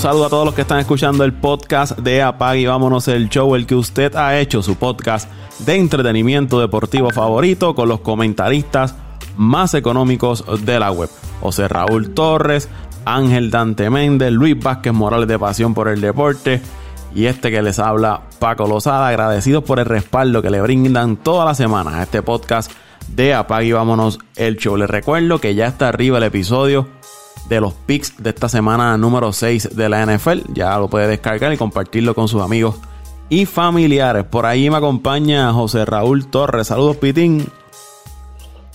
Saludo a todos los que están escuchando el podcast de Apague y Vámonos el Show, el que usted ha hecho su podcast de entretenimiento deportivo favorito con los comentaristas más económicos de la web. José Raúl Torres, Ángel Dante Méndez, Luis Vázquez Morales de Pasión por el Deporte y este que les habla Paco Lozada, agradecidos por el respaldo que le brindan todas las semanas a este podcast de Apague y Vámonos el Show. Les recuerdo que ya está arriba el episodio de los picks de esta semana número 6 de la NFL. Ya lo puede descargar y compartirlo con sus amigos y familiares. Por ahí me acompaña José Raúl Torres. Saludos, Pitín.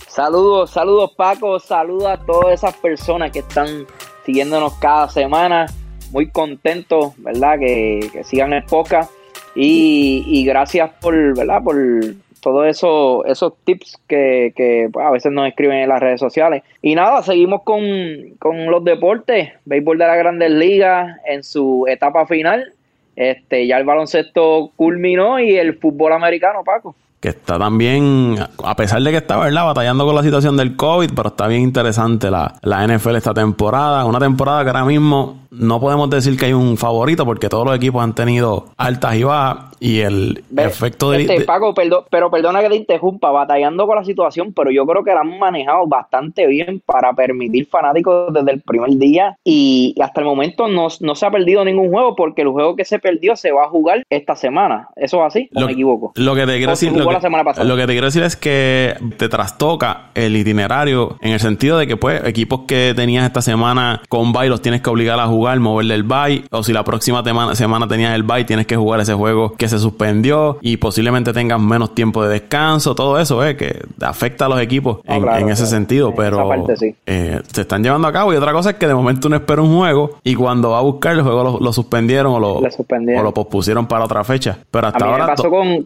Saludos, saludos Paco, saludos a todas esas personas que están siguiéndonos cada semana. Muy contentos, ¿verdad? Que, sigan el podcast. Y, y, gracias por, ¿verdad? Por todos eso, esos tips que, a veces nos escriben en las redes sociales. Y nada, seguimos con, con los deportes. Béisbol de la Grandes Ligas en su etapa final. Este, ya el baloncesto culminó y el fútbol americano, Paco que está también, a pesar de que está, ¿verdad?, batallando con la situación del COVID, pero está bien interesante la, la NFL esta temporada. Una temporada que ahora mismo no podemos decir que hay un favorito porque todos los equipos han tenido altas y bajas y el efecto de, este, Paco, pero perdona que te interrumpa, batallando con la situación, pero yo creo que la han manejado bastante bien para permitir fanáticos desde el primer día y hasta el momento no, se ha perdido ningún juego porque el juego que se perdió se va a jugar esta semana. ¿Eso es así? ¿O me equivoco? Lo que te quiero decir, lo que, te quiero decir es que te trastoca el itinerario en el sentido de que pues equipos que tenías esta semana con bye los tienes que obligar a jugar moverle el bye, o si la próxima semana tenías el bye, tienes que jugar ese juego que se suspendió y posiblemente tengas menos tiempo de descanso, todo eso, eh, que afecta a los equipos en, ese sentido, pero eh, se están llevando a cabo. Y otra cosa es que de momento uno espera un juego y cuando va a buscar el juego lo, suspendieron o lo, o lo pospusieron para otra fecha. Pero hasta ahora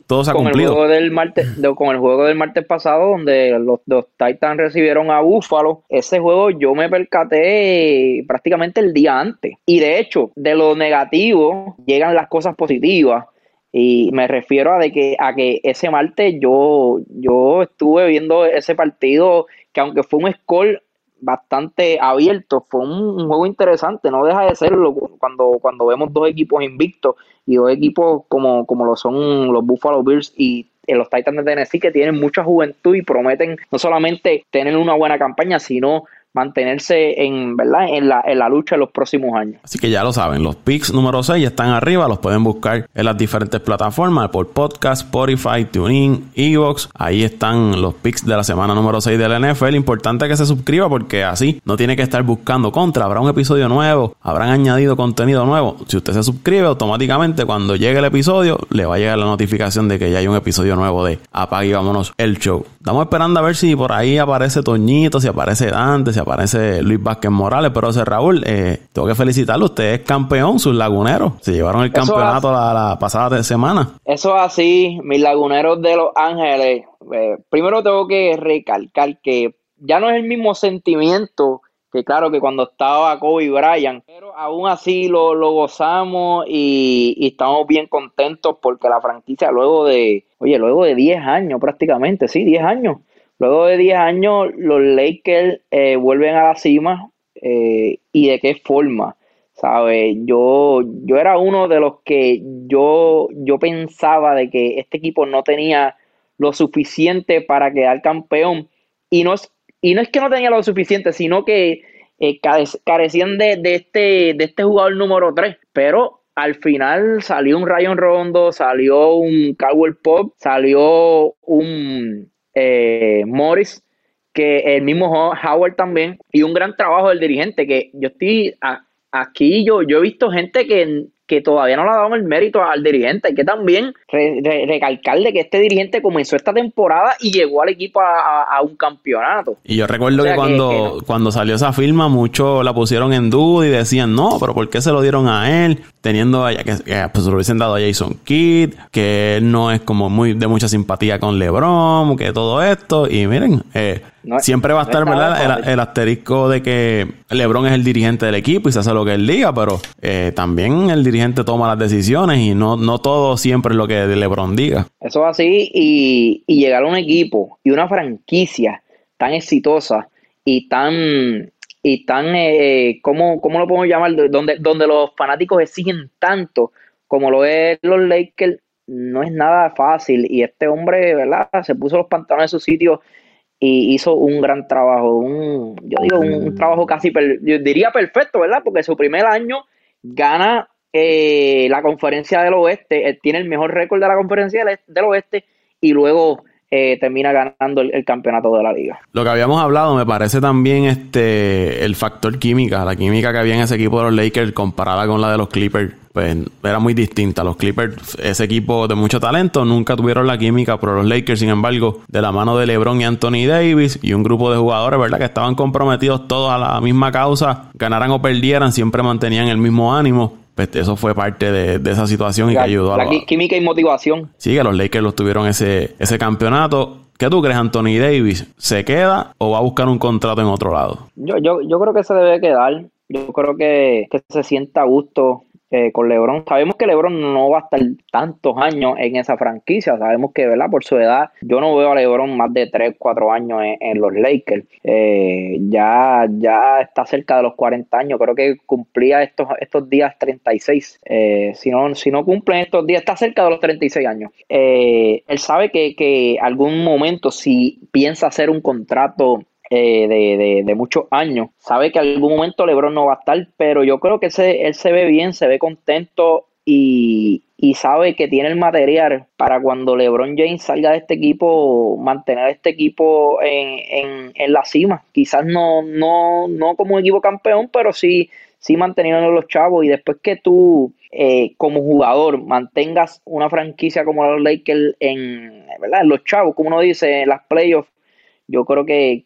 todo se ha cumplido. El juego del martes, con el juego del martes pasado donde los, los Titans recibieron a Buffalo, ese juego yo me percaté prácticamente el día antes. Y de hecho, de lo negativo llegan las cosas positivas. Y me refiero a, de que, a que ese martes yo, yo estuve viendo ese partido que aunque fue un score bastante abierto, fue un, juego interesante, no deja de serlo cuando, cuando vemos dos equipos invictos y dos equipos como, como lo son los Buffalo Bills y los Titans de Tennessee que tienen mucha juventud y prometen no solamente tener una buena campaña, sino mantenerse en, ¿verdad? En, la, en la lucha en los próximos años. Así que ya lo saben, los picks número 6 están arriba, los pueden buscar en las diferentes plataformas, por podcast, Spotify, TuneIn, Evox, ahí están los picks de la semana número 6 de la NFL, importante que se suscriba porque así no tiene que estar buscando contra, habrá un episodio nuevo, habrán añadido contenido nuevo, si usted se suscribe automáticamente cuando llegue el episodio le va a llegar la notificación de que ya hay un episodio nuevo de Apague y vámonos el show. Estamos esperando a ver si por ahí aparece Toñito, si aparece Dante, si aparece Luis Vázquez Morales, pero ese Raúl, eh, tengo que felicitarlo, usted es campeón, sus laguneros, se llevaron el campeonato la, pasada semana. Eso es así, mis laguneros de Los Ángeles, eh, primero tengo que recalcar que ya no es el mismo sentimiento que claro que cuando estaba Kobe Bryant, pero aún así lo, gozamos y, y, estamos bien contentos porque la franquicia luego de, oye, luego de 10 años prácticamente, sí, 10 años, Luego de 10 años, los Lakers eh, vuelven a la cima eh, y de qué forma, ¿sabes? Yo, yo era uno de los que yo, yo pensaba de que este equipo no tenía lo suficiente para quedar campeón y no es, y no es que no tenía lo suficiente, sino que eh, carecían de, de, este, de este jugador número 3, pero al final salió un Ryan Rondo, salió un Cowell Pop, salió un eh, Morris, que el mismo Howard también, y un gran trabajo del dirigente, que yo estoy aquí, yo, yo he visto gente que que todavía no le ha dado el mérito al dirigente. Hay que también recalcarle que este dirigente comenzó esta temporada y llegó al equipo a, un campeonato. Y yo recuerdo que, cuando, cuando salió esa firma, muchos la pusieron en duda y decían, no, pero ¿por qué se lo dieron a él? Teniendo allá que, pues, se lo hubiesen dado a Jason Kidd, que él no es como muy de mucha simpatía con LeBron, que todo esto. Y miren, eh, Siempre va a estar, ¿verdad? El, asterisco de que LeBron es el dirigente del equipo y se hace lo que él diga, pero eh, también el dirigente toma las decisiones y no, no todo siempre es lo que LeBron diga. Eso es así y, llegar a un equipo y una franquicia tan exitosa y tan y están, eh, ¿cómo, ¿cómo, lo podemos llamar? Donde, donde los fanáticos exigen tanto como lo es los Lakers, no es nada fácil. Y este hombre, ¿verdad? Se puso los pantalones en su sitio y hizo un gran trabajo. Un, yo digo, un, trabajo casi, yo diría perfecto, ¿verdad? Porque su primer año gana eh, la conferencia del oeste, tiene el mejor récord de la conferencia del oeste y luego eh, termina ganando el, campeonato de la liga. Lo que habíamos hablado, me parece también este el factor química, la química que había en ese equipo de los Lakers comparada con la de los Clippers, pues era muy distinta. Los Clippers, ese equipo de mucho talento, nunca tuvieron la química, pero los Lakers, sin embargo, de la mano de LeBron y Anthony Davis y un grupo de jugadores, ¿verdad? Que estaban comprometidos todos a la misma causa, ganaran o perdieran, siempre mantenían el mismo ánimo pues, eso fue parte de, esa situación y que ayudó a la química y motivación. Sí, que los Lakers los tuvieron ese, ese campeonato. ¿Qué tú crees, Anthony Davis? ¿Se queda o va a buscar un contrato en otro lado? Yo, yo, yo creo que se debe quedar. Yo creo que, que se sienta a gusto eh, con LeBron. Sabemos que LeBron no va a estar tantos años en esa franquicia. Sabemos que, ¿verdad? Por su edad, yo no veo a LeBron más de 3, 4 años en, los Lakers. Eh, ya, ya está cerca de los 40 años. Creo que cumplía estos, estos días 36. Eh, si, no, si no cumplen estos días, está cerca de los 36 años. él sabe que, que algún momento, si piensa hacer un contrato eh, de, de, muchos años. Sabe que algún momento LeBron no va a estar, pero yo creo que ese, él se ve bien, se ve contento y, sabe que tiene el material para cuando LeBron James salga de este equipo, mantener este equipo en, la cima. Quizás no, no, no como un equipo campeón, pero sí, sí manteniendo los chavos. Y después que tú, eh, como jugador, mantengas una franquicia como los Lakers en, ¿verdad? en los chavos, como uno dice, en las playoffs, yo creo que,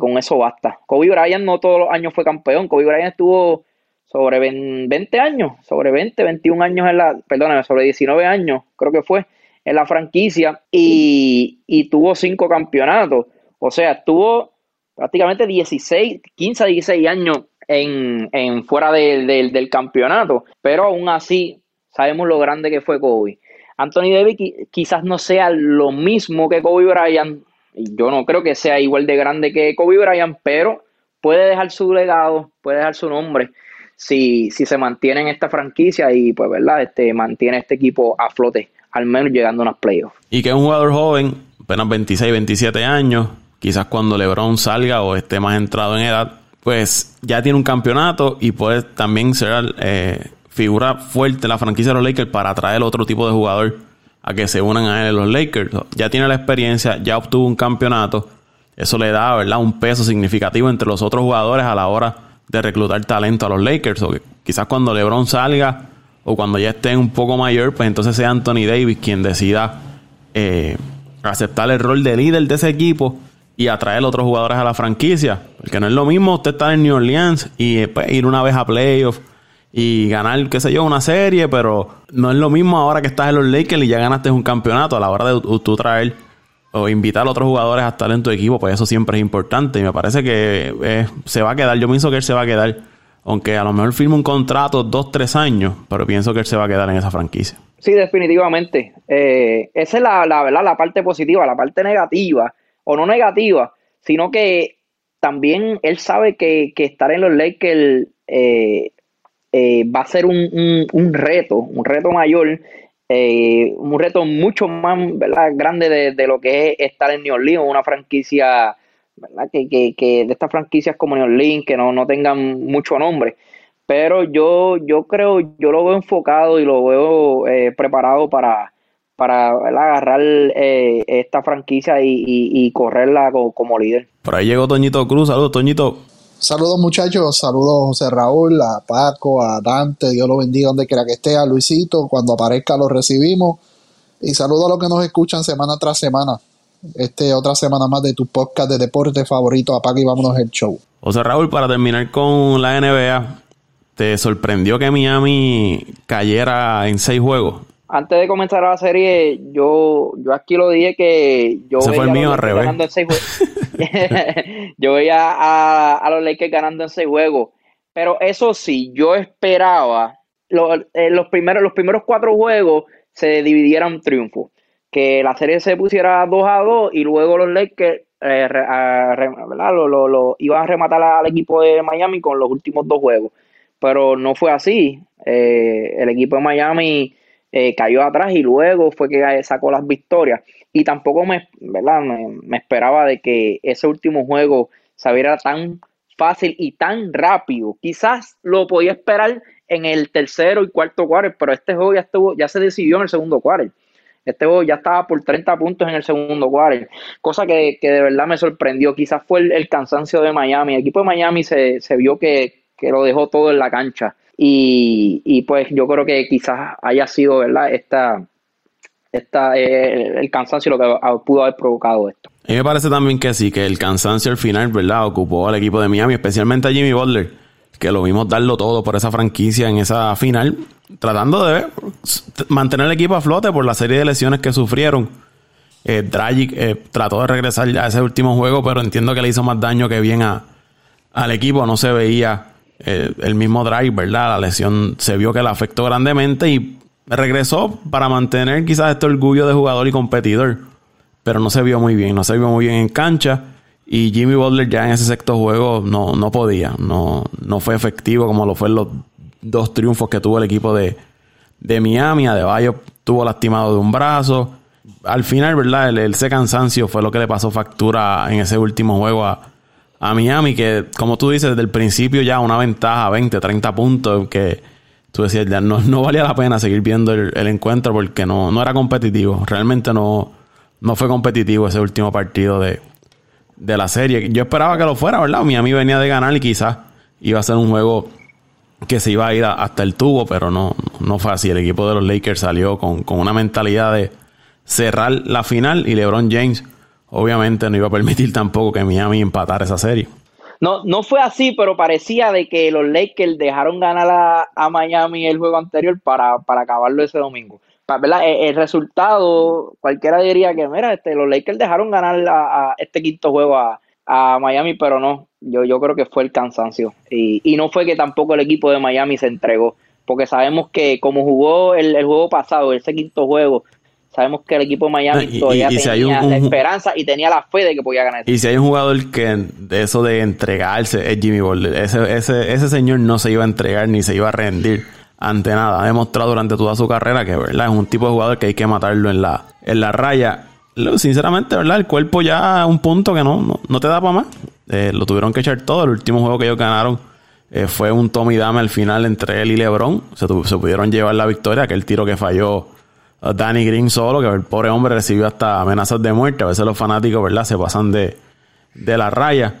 con eso basta. Kobe Bryant no todos los años fue campeón. Kobe Bryant estuvo sobre 20 años, sobre 20, 21 años en la, perdóname, sobre 19 años, creo que fue, en la franquicia y, tuvo cinco campeonatos. O sea, estuvo prácticamente 16, 15 a 16 años en, en fuera del campeonato, pero aún así sabemos lo grande que fue Kobe. Anthony Davis quizás no sea lo mismo que Kobe Bryant, yo no creo que sea igual de grande que Kobe Bryant, pero puede dejar su legado, puede dejar su nombre si, si se mantiene en esta franquicia y pues verdad, este mantiene este equipo a flote, al menos llegando a unos playoffs. Y que es un jugador joven, apenas 26, 27 años, quizás cuando LeBron salga o esté más entrado en edad, pues ya tiene un campeonato y puede también ser eh, figura fuerte en la franquicia de los Lakers para atraer otro tipo de jugador a que se unan a él los Lakers. Ya tiene la experiencia, ya obtuvo un campeonato. Eso le da, ¿verdad?, un peso significativo entre los otros jugadores a la hora de reclutar talento a los Lakers. O que quizás cuando LeBron salga o cuando ya esté un poco mayor, pues entonces sea Anthony Davis quien decida eh, aceptar el rol de líder de ese equipo y atraer a otros jugadores a la franquicia. Porque no es lo mismo usted estar en New Orleans y pues, ir una vez a playoffs y ganar, qué sé yo, una serie, pero no es lo mismo ahora que estás en los Lakers y ya ganaste un campeonato a la hora de tú traer o invitar a otros jugadores a estar en tu equipo, pues eso siempre es importante y me parece que eh, se va a quedar, yo pienso que él se va a quedar, aunque a lo mejor firme un contrato dos, tres años, pero pienso que él se va a quedar en esa franquicia. Sí, definitivamente. Eh, esa es la, la, ¿verdad? la parte positiva, la parte negativa, o no negativa, sino que también él sabe que, que estar en los Lakers eh, eh, va a ser un, un, reto, un reto mayor, eh, un reto mucho más grande de, lo que es estar en New Orleans, una franquicia, ¿verdad? Que, que, que de estas franquicias como New Orleans, que no, no tengan mucho nombre. Pero yo, yo creo, yo lo veo enfocado y lo veo eh, preparado para, para agarrar esta franquicia y, y, correrla como, como, líder. Por ahí llegó Toñito Cruz. Saludos, Toñito. Saludos muchachos, saludos José Raúl, a Paco, a Dante, Dios lo bendiga donde quiera que esté, a Luisito, cuando aparezca lo recibimos. Y saludos a los que nos escuchan semana tras semana. Este otra semana más de tu podcast de deporte favorito, apaga y vámonos el show. José Raúl, para terminar con la NBA, ¿te sorprendió que Miami cayera en seis juegos? Antes de comenzar la serie, yo, yo aquí lo dije que yo veía fue el mío al revés. yo veía a, a, los Lakers ganando en seis juegos. Pero eso sí, yo esperaba eh, los, primeros, los primeros cuatro juegos se dividieran triunfo. Que la serie se pusiera 2 a 2 y luego los Lakers eh, Lo, lo, iban a rematar al equipo de Miami con los últimos dos juegos, pero no fue así. Eh, el equipo de Miami eh, cayó atrás y luego fue que sacó las victorias. Y tampoco me, ¿verdad? me, esperaba de que ese último juego se viera tan fácil y tan rápido. Quizás lo podía esperar en el tercero y cuarto cuarto, pero este juego ya estuvo, ya se decidió en el segundo cuarto. Este juego ya estaba por 30 puntos en el segundo cuarto, cosa que, de verdad me sorprendió. Quizás fue el, cansancio de Miami. El equipo de Miami se, vio que, que, lo dejó todo en la cancha. Y, y pues yo creo que quizás haya sido, ¿verdad? Esta, esta, eh, el cansancio lo que pudo haber provocado esto. Mí me parece también que sí, que el cansancio al final, ¿verdad? Ocupó al equipo de Miami, especialmente a Jimmy Butler, que lo vimos darlo todo por esa franquicia en esa final, tratando de mantener el equipo a flote por la serie de lesiones que sufrieron. Eh, Dragic eh, trató de regresar a ese último juego, pero entiendo que le hizo más daño que bien a, al equipo. No se veía el mismo drive, ¿verdad? La lesión se vio que le afectó grandemente y regresó para mantener quizás este orgullo de jugador y competidor. Pero no se vio muy bien, no se vio muy bien en cancha. Y Jimmy Butler ya en ese sexto juego no, no podía, no, no fue efectivo como lo fue en los dos triunfos que tuvo el equipo de, de Miami. Adebayo tuvo lastimado de un brazo. Al final, ¿verdad? El, ese cansancio fue lo que le pasó factura en ese último juego a, a Miami, que como tú dices, desde el principio ya una ventaja, 20, 30 puntos, que tú decías, ya no, no valía la pena seguir viendo el, encuentro porque no, no, era competitivo. Realmente no, no fue competitivo ese último partido de, de la serie. Yo esperaba que lo fuera, ¿verdad? Miami venía de ganar y quizás iba a ser un juego que se iba a ir hasta el tubo, pero no, no fue así. El equipo de los Lakers salió con, con una mentalidad de cerrar la final y LeBron James obviamente no iba a permitir tampoco que Miami empatara esa serie. No, no fue así, pero parecía de que los Lakers dejaron ganar a, Miami el juego anterior para, para acabarlo ese domingo. E, el, resultado, cualquiera diría que, mira, este, los Lakers dejaron ganar a, este quinto juego a, Miami, pero no, yo, yo creo que fue el cansancio. Y, y no fue que tampoco el equipo de Miami se entregó, porque sabemos que como jugó el, el juego pasado, ese quinto juego, Sabemos que el equipo de Miami todavía tenía la esperanza y tenía la fe de que podía ganar. Y si hay un jugador que de eso de entregarse es Jimmy Butler. Ese, ese, ese señor no se iba a entregar ni se iba a rendir ante nada. Ha demostrado durante toda su carrera que ¿verdad? es un tipo de jugador que hay que matarlo en la, en la raya. Sinceramente, ¿verdad? El cuerpo ya a un punto que no, no, te da para más. Eh, lo tuvieron que echar todo. El último juego que ellos ganaron eh, fue un Tommy Dame al final entre él y LeBron. Se, se pudieron llevar la victoria. Aquel tiro que falló Danny Green solo, que el pobre hombre recibió hasta amenazas de muerte. A veces los fanáticos, ¿verdad? Se pasan de, de la raya.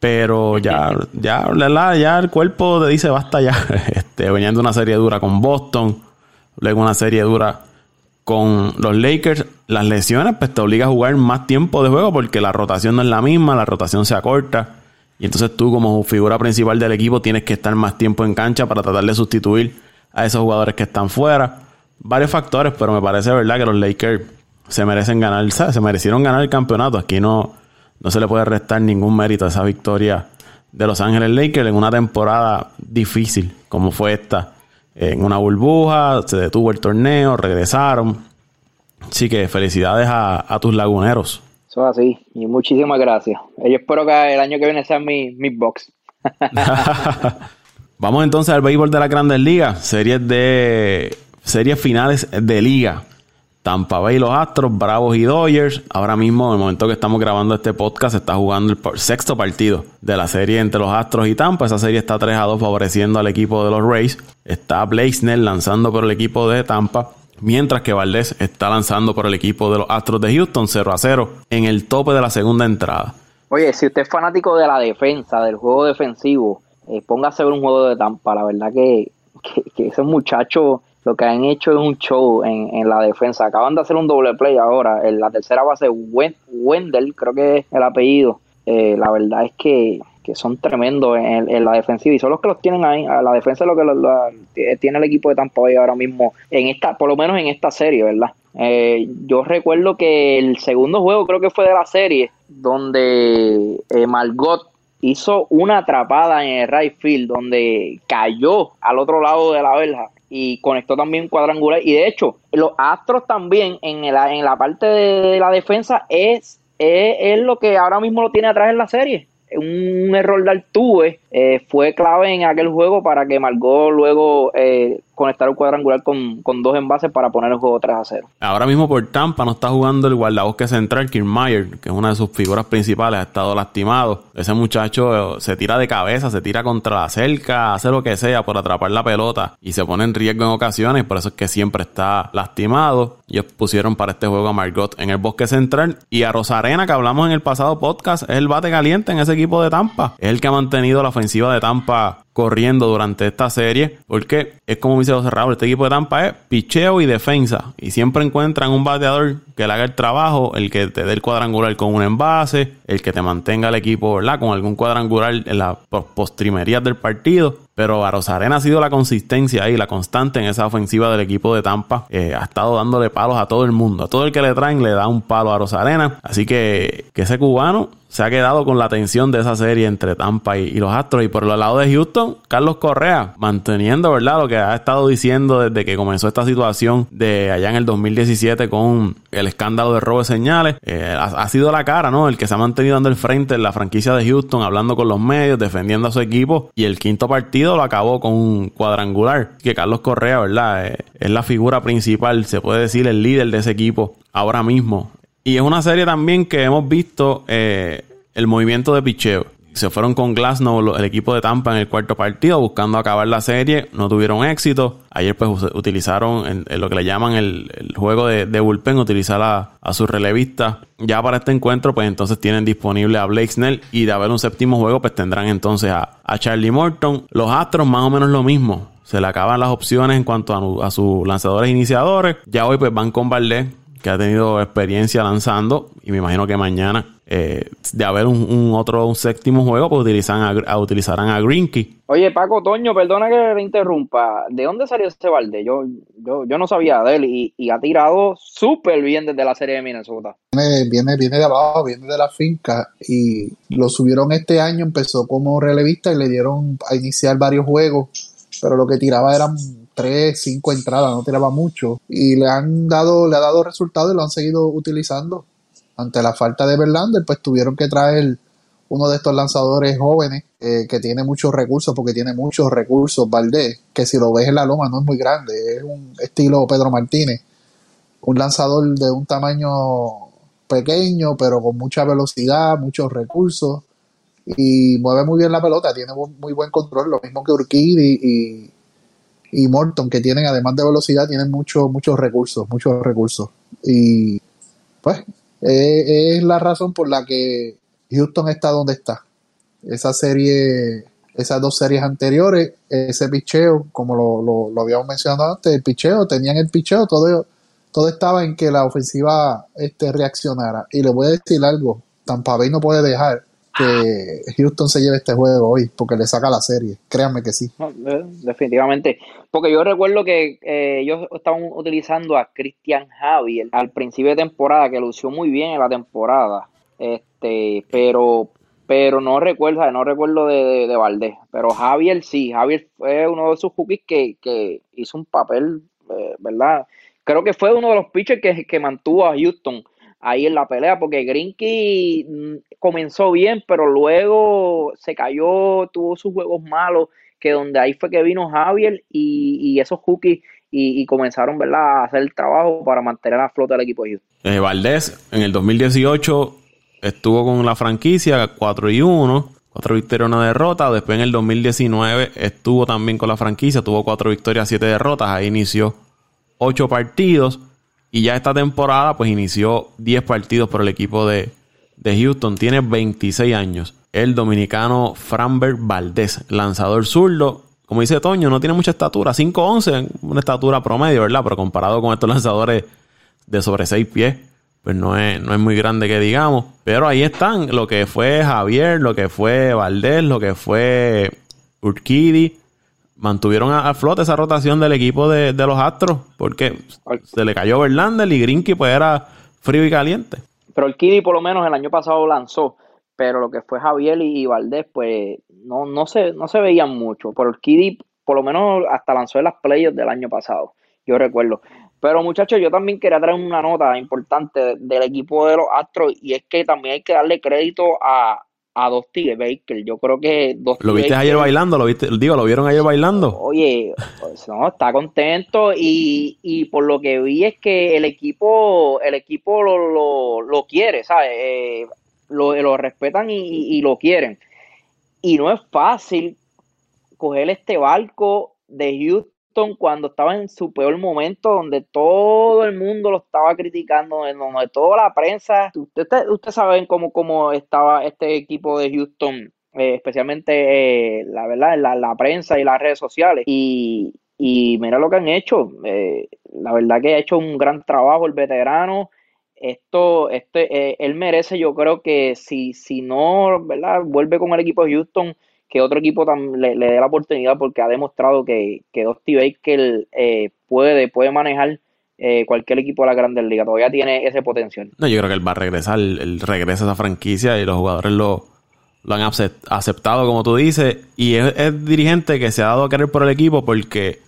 Pero ya, ya, ya el cuerpo te dice basta ya. Este, venían de una serie dura con Boston, luego una serie dura con los Lakers. Las lesiones, pues te obliga a jugar más tiempo de juego porque la rotación no es la misma, la rotación se acorta. Y entonces tú, como figura principal del equipo, tienes que estar más tiempo en cancha para tratar de sustituir a esos jugadores que están fuera varios factores, pero me parece verdad que los Lakers se merecen ganar, se merecieron ganar el campeonato. Aquí no, no se le puede restar ningún mérito a esa victoria de Los Ángeles Lakers en una temporada difícil como fue esta. En una burbuja, se detuvo el torneo, regresaron. Así que felicidades a, tus laguneros. Eso es así, y muchísimas gracias. Yo espero que el año que viene sean mi, mi box. Vamos entonces al béisbol de la Grandes Ligas, series de series finales de liga. Tampa Bay los Astros, Bravos y Dodgers. Ahora mismo, en el momento que estamos grabando este podcast, está jugando el sexto partido de la serie entre los Astros y Tampa. Esa serie está 3 a 2 favoreciendo al equipo de los Rays. Está Blake lanzando por el equipo de Tampa. Mientras que Valdés está lanzando por el equipo de los Astros de Houston 0 a 0 en el tope de la segunda entrada. Oye, si usted es fanático de la defensa, del juego defensivo, eh, póngase a ver un juego de Tampa. La verdad que, que esos muchachos lo que han hecho es un show en, en la defensa. Acaban de hacer un doble play ahora. En la tercera base, Wendell, creo que es el apellido. Eh, la verdad es que, son tremendos en, la defensiva y son los que los tienen ahí. A la defensa es lo que tiene el equipo de Tampa Bay ahora mismo, en esta, por lo menos en esta serie, ¿verdad? Eh, yo recuerdo que el segundo juego creo que fue de la serie, donde eh, Margot hizo una atrapada en el right field, donde cayó al otro lado de la verja y conectó también cuadrangular. Y de hecho, los Astros también en la, en la parte de la defensa es es, lo que ahora mismo lo tiene atrás en la serie. Un, error de Altuve eh, fue clave en aquel juego para que Margot luego eh, conectar un cuadrangular con, dos envases para poner el juego 3 a 0. Ahora mismo por Tampa no está jugando el guardabosque central, Kiermaier, que es una de sus figuras principales, ha estado lastimado. Ese muchacho eh, se tira de cabeza, se tira contra la cerca, hace lo que sea por atrapar la pelota y se pone en riesgo en ocasiones, por eso es que siempre está lastimado. Ellos pusieron para este juego a Margot en el bosque central y a Rosarena, que hablamos en el pasado podcast, es el bate caliente en ese equipo de Tampa. Es el que ha mantenido la de Tampa corriendo durante esta serie, porque es como dice José Raúl, este equipo de Tampa es picheo y defensa, y siempre encuentran un bateador que le haga el trabajo, el que te dé el cuadrangular con un envase, el que te mantenga el equipo. Con algún cuadrangular en las postrimerías del partido. Pero a Rosarena ha sido la consistencia y la constante en esa ofensiva del equipo de Tampa. Eh, ha estado dándole palos a todo el mundo. A todo el que le traen le da un palo a Rosarena. Así que, que ese cubano se ha quedado con la atención de esa serie entre Tampa y, los Astros. Y por el lado de Houston, Carlos Correa, manteniendo, ¿verdad? Lo que ha estado diciendo desde que comenzó esta situación de allá en el 2017 con el escándalo de robo de señales. Eh, ha, sido la cara, ¿no? El que se ha mantenido dando el frente en la franquicia de Houston, hablando con los medios, defendiendo a su equipo. Y el quinto partido lo acabó con un cuadrangular. Que Carlos Correa, ¿verdad? Eh, es la figura principal, se puede decir, el líder de ese equipo ahora mismo y es una serie también que hemos visto eh, el movimiento de picheo. Se fueron con Glasnow, el equipo de Tampa, en el cuarto partido, buscando acabar la serie. No tuvieron éxito. Ayer, pues, utilizaron lo que le llaman el, juego de, bullpen, utilizar a, a sus relevistas. Ya para este encuentro, pues entonces tienen disponible a Blake Snell. Y de haber un séptimo juego, pues tendrán entonces a, Charlie Morton. Los Astros, más o menos lo mismo. Se le acaban las opciones en cuanto a, a sus lanzadores iniciadores. Ya hoy, pues, van con Valdés que ha tenido experiencia lanzando y me imagino que mañana eh, de haber un, otro un séptimo juego pues utilizan a, utilizarán a Greenkey. Oye Paco Toño, perdona que te interrumpa, ¿de dónde salió ese balde? Yo, yo, yo no sabía de él y, ha tirado súper bien desde la serie de Minnesota. Viene, viene, viene de abajo, viene de la finca y lo subieron este año, empezó como relevista y le dieron a iniciar varios juegos, pero lo que tiraba eran tres, cinco entradas, no tiraba mucho. Y le han dado, le ha dado resultados y lo han seguido utilizando. Ante la falta de Verlander, pues tuvieron que traer uno de estos lanzadores jóvenes eh, que tiene muchos recursos, porque tiene muchos recursos, Valdés, que si lo ves en la loma no es muy grande, es un estilo Pedro Martínez, un lanzador de un tamaño pequeño, pero con mucha velocidad, muchos recursos, y mueve muy bien la pelota, tiene muy buen control, lo mismo que Urquidi y, y Morton, que tienen, además de velocidad, tienen muchos muchos recursos, muchos recursos. Y pues es la razón por la que Houston está donde está. Esa serie, esas dos series anteriores, ese picheo, como lo, lo, habíamos mencionado antes, el picheo, tenían el picheo, todo, todo estaba en que la ofensiva este, reaccionara. Y le voy a decir algo, Tampa no puede dejar que Houston se lleve este juego hoy, porque le saca la serie. Créanme que sí. Eh, definitivamente. Porque yo recuerdo que eh, ellos estaban utilizando a Christian Javier al principio de temporada, que lució muy bien en la temporada. Este, pero pero no recuerdo, no recuerdo de, de, Valdés. Pero Javier sí, Javier fue uno de sus cookies que, que hizo un papel, eh, ¿verdad? Creo que fue uno de los pitchers que, que mantuvo a Houston ahí en la pelea, porque Grinky mm, comenzó bien, pero luego se cayó, tuvo sus juegos malos, que donde ahí fue que vino Javier y, esos cookies y, comenzaron ¿verdad? a hacer el trabajo para mantener la flota del equipo de eh, Valdés en el 2018 estuvo con la franquicia 4 y 1, 4 victorias, una derrota. Después en el 2019 estuvo también con la franquicia, tuvo 4 victorias, 7 derrotas. Ahí inició 8 partidos. Y ya esta temporada, pues inició 10 partidos por el equipo de, Houston. Tiene 26 años. El dominicano Framberg Valdés, lanzador zurdo. Como dice Toño, no tiene mucha estatura. 5'11, una estatura promedio, ¿verdad? Pero comparado con estos lanzadores de sobre 6 pies, pues no es, no es muy grande que digamos. Pero ahí están lo que fue Javier, lo que fue Valdés, lo que fue Urquidi mantuvieron a, flote esa rotación del equipo de, los Astros, porque se le cayó Verlander y Grinky pues era frío y caliente. Pero el Kiddy por lo menos el año pasado lanzó, pero lo que fue Javier y, Valdés pues no, no, se, no se veían mucho. Pero el Kiddy por lo menos hasta lanzó en las players del año pasado. yo recuerdo. Pero muchachos, yo también quería traer una nota importante del equipo de los Astros y es que también hay que darle crédito a, a Dusty Baker. Yo creo que ¿Lo viste ayer bailando? ¿Lo viste? Digo, ¿lo vieron ayer bailando? Oye, pues, no, está contento y, y, por lo que vi es que el equipo el equipo lo, lo, lo quiere, ¿sabes? Eh, lo, lo, respetan y, y, lo quieren. Y no es fácil coger este barco de Houston cuando estaba en su peor momento, donde todo el mundo lo estaba criticando, donde toda la prensa, ustedes usted saben cómo, cómo estaba este equipo de Houston, eh, especialmente eh, la verdad, la, la, prensa y las redes sociales. Y, y mira lo que han hecho. Eh, la verdad que ha hecho un gran trabajo el veterano. Esto, este, él merece, yo creo que si, si no, ¿verdad? Vuelve con el equipo de Houston que otro equipo le, le dé la oportunidad porque ha demostrado que, que Dusty Baker eh, puede, puede manejar eh, cualquier equipo de la Grandes Ligas. Todavía tiene ese potencial. No, yo creo que él va a regresar, él regresa a esa franquicia y los jugadores lo, lo han aceptado, como tú dices, y es dirigente que se ha dado a querer por el equipo porque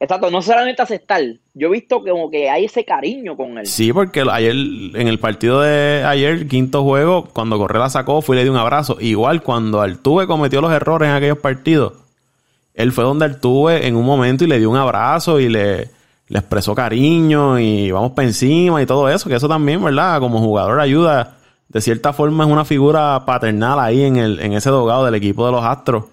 Exacto, no solamente aceptar. Yo he visto como que hay ese cariño con él. Sí, porque ayer, en el partido de ayer, quinto juego, cuando Correa sacó, fui y le di un abrazo. Igual cuando Altuve cometió los errores en aquellos partidos, él fue donde Altuve en un momento y le dio un abrazo y le, le expresó cariño y vamos para encima y todo eso, que eso también, ¿verdad? Como jugador ayuda. De cierta forma es una figura paternal ahí en, el, en ese dogado del equipo de los Astros,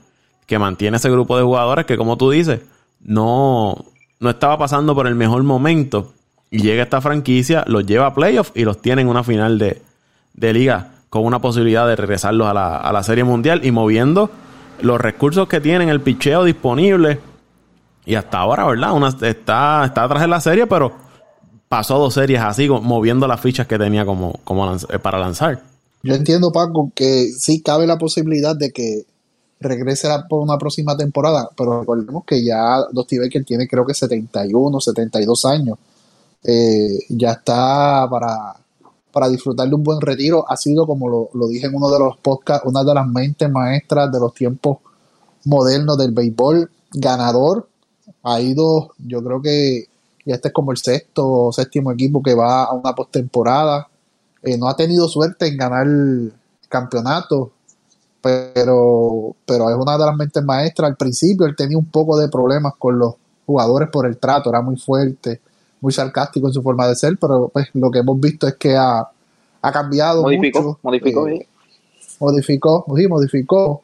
que mantiene ese grupo de jugadores que, como tú dices, no, no estaba pasando por el mejor momento. Y llega esta franquicia, los lleva a playoffs y los tiene en una final de, liga con una posibilidad de regresarlos a la, a la, Serie Mundial y moviendo los recursos que tienen, el picheo disponible. Y hasta ahora, ¿verdad? Una, está, está atrás de la serie, pero pasó dos series así, moviendo las fichas que tenía como, como eh, para lanzar. Yo entiendo, Paco, que sí cabe la posibilidad de que regrese por una próxima temporada, pero recordemos que ya Dusty Baker tiene creo que 71, 72 años. Eh, ya está para, para disfrutar de un buen retiro. Ha sido, como lo, lo, dije en uno de los podcasts, una de las mentes maestras de los tiempos modernos del béisbol, ganador. Ha ido, yo creo que ya este es como el sexto o séptimo equipo que va a una postemporada. Eh, no ha tenido suerte en ganar campeonato pero, pero es una de las mentes maestras. Al principio él tenía un poco de problemas con los jugadores por el trato, era muy fuerte, muy sarcástico en su forma de ser, pero pues lo que hemos visto es que ha, ha cambiado modificó, mucho. Modificó, eh, modificó, sí, modificó.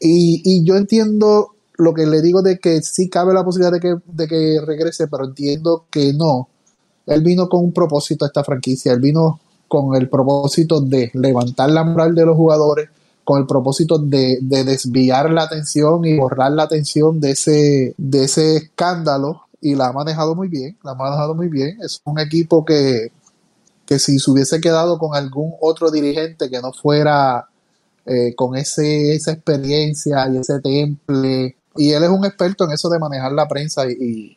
Y, y yo entiendo lo que le digo de que sí cabe la posibilidad de que, de que regrese, pero entiendo que no. Él vino con un propósito a esta franquicia, él vino con el propósito de levantar la moral de los jugadores, con el propósito de, desviar la atención y borrar la atención de ese, de ese escándalo y la ha manejado muy bien, la ha manejado muy bien. Es un equipo que, que si se hubiese quedado con algún otro dirigente que no fuera eh, con ese, esa experiencia y ese temple, y él es un experto en eso de manejar la prensa y,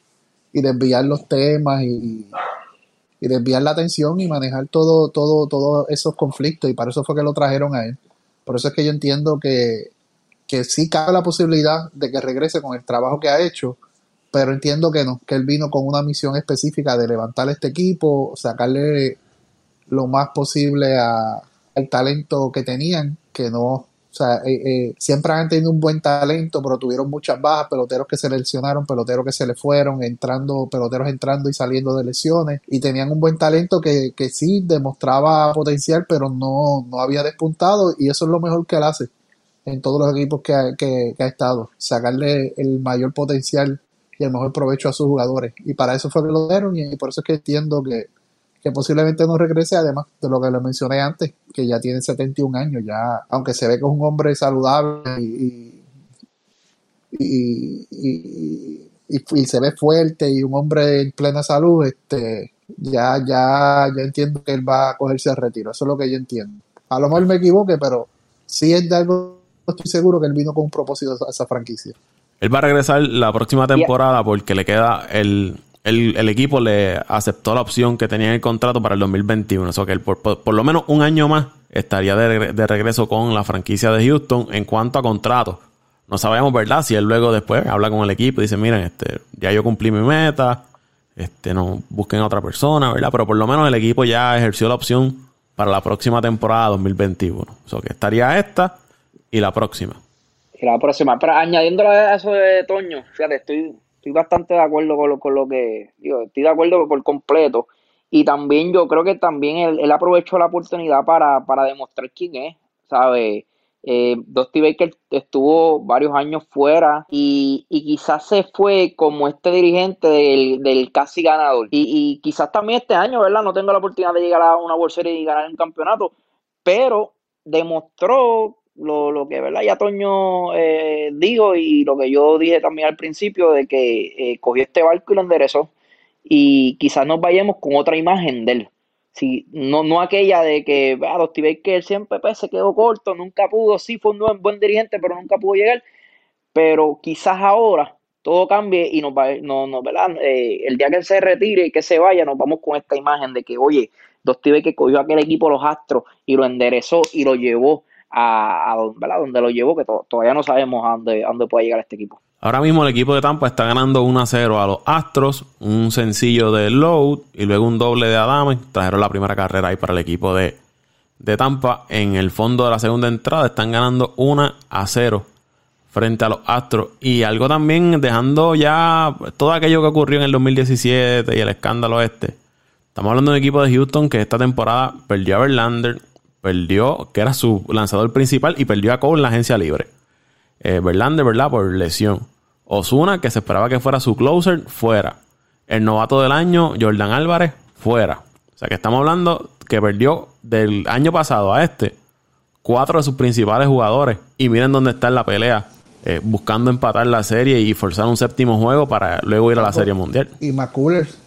y, desviar los temas y, y, desviar la atención y manejar todo, todo, todos esos conflictos, y para eso fue que lo trajeron a él. Por eso es que yo entiendo que, que sí cabe la posibilidad de que regrese con el trabajo que ha hecho, pero entiendo que no, que él vino con una misión específica de levantar este equipo, sacarle lo más posible al talento que tenían, que no o sea, eh, eh, siempre han tenido un buen talento, pero tuvieron muchas bajas, peloteros que se lesionaron, peloteros que se le fueron, entrando, peloteros entrando y saliendo de lesiones, y tenían un buen talento que, que sí demostraba potencial, pero no, no había despuntado, y eso es lo mejor que él hace en todos los equipos que ha, que, ha estado, sacarle el mayor potencial y el mejor provecho a sus jugadores. Y para eso fue que lo dieron, y por eso es que entiendo que que posiblemente no regrese, además de lo que le mencioné antes, que ya tiene 71 años, ya, aunque se ve que es un hombre saludable y, y, y, y, se ve fuerte y un hombre en plena salud, este, ya, ya, ya entiendo que él va a cogerse al retiro, eso es lo que yo entiendo. A lo mejor me equivoque, pero sí es de algo, estoy seguro que él vino con un propósito a esa franquicia. Él va a regresar la próxima temporada porque le queda el, el, equipo le aceptó la opción que tenía en el contrato para el 2021. O sea que por, lo menos un año más estaría de, regreso con la franquicia de Houston en cuanto a contrato. No sabemos, ¿verdad? Si él luego después habla con el equipo y dice, miren, este, ya yo cumplí mi meta, este, no busquen a otra persona, ¿verdad? Pero por lo menos el equipo ya ejerció la opción para la próxima temporada 2021. O sea, que estaría esta y la próxima. Y la próxima. Pero añadiendo a eso de Toño, fíjate, estoy, estoy bastante de acuerdo con lo, con lo que digo, estoy de acuerdo por completo. Y también yo creo que también él, él aprovechó la oportunidad para, para demostrar quién es, ¿sabes? Eh, Dusty Baker estuvo varios años fuera y, quizás se fue como este dirigente del, casi ganador. Y, quizás también este año, ¿verdad? No tengo la oportunidad de llegar a una World Series y ganar un campeonato, pero demostró lo, que, ¿verdad? Ya Toño eh, dijo y lo que yo dije también al principio de que eh, cogió este barco y lo enderezó. Y quizás nos vayamos con otra imagen de él. Sí, no, no aquella de que a los Baker siempre pues, se quedó corto, nunca pudo, sí fue un buen, dirigente, pero nunca pudo llegar. Pero quizás ahora todo cambie y nos va, no, no, ¿verdad? Eh, el día que él se retire y que se vaya, nos vamos con esta imagen de que, oye, Dusty Baker cogió aquel equipo los Astros y lo enderezó y lo llevó a, a ¿verdad? donde lo llevó, que todavía no sabemos a dónde, a dónde puede llegar este equipo. Ahora mismo el equipo de Tampa está ganando 1 a 0 a los Astros, un sencillo de Load y luego un doble de Adame. Trajeron la primera carrera ahí para el equipo de, de Tampa. En el fondo de la segunda entrada están ganando 1 a 0 frente a los Astros. Y algo también dejando ya todo aquello que ocurrió en el 2017 y el escándalo este. Estamos hablando de un equipo de Houston que esta temporada perdió a Verlander, perdió, que era su lanzador principal, y perdió a Cole en la agencia libre. Eh, Verlander, ¿verdad? Por lesión. Osuna, que se esperaba que fuera su closer, fuera. El novato del año, Jordan Álvarez, fuera. O sea que estamos hablando que perdió del año pasado a este cuatro de sus principales jugadores. Y miren dónde está en la pelea. Eh, buscando empatar la serie y forzar un séptimo juego para luego ir a la Serie Mundial. Y McCullers,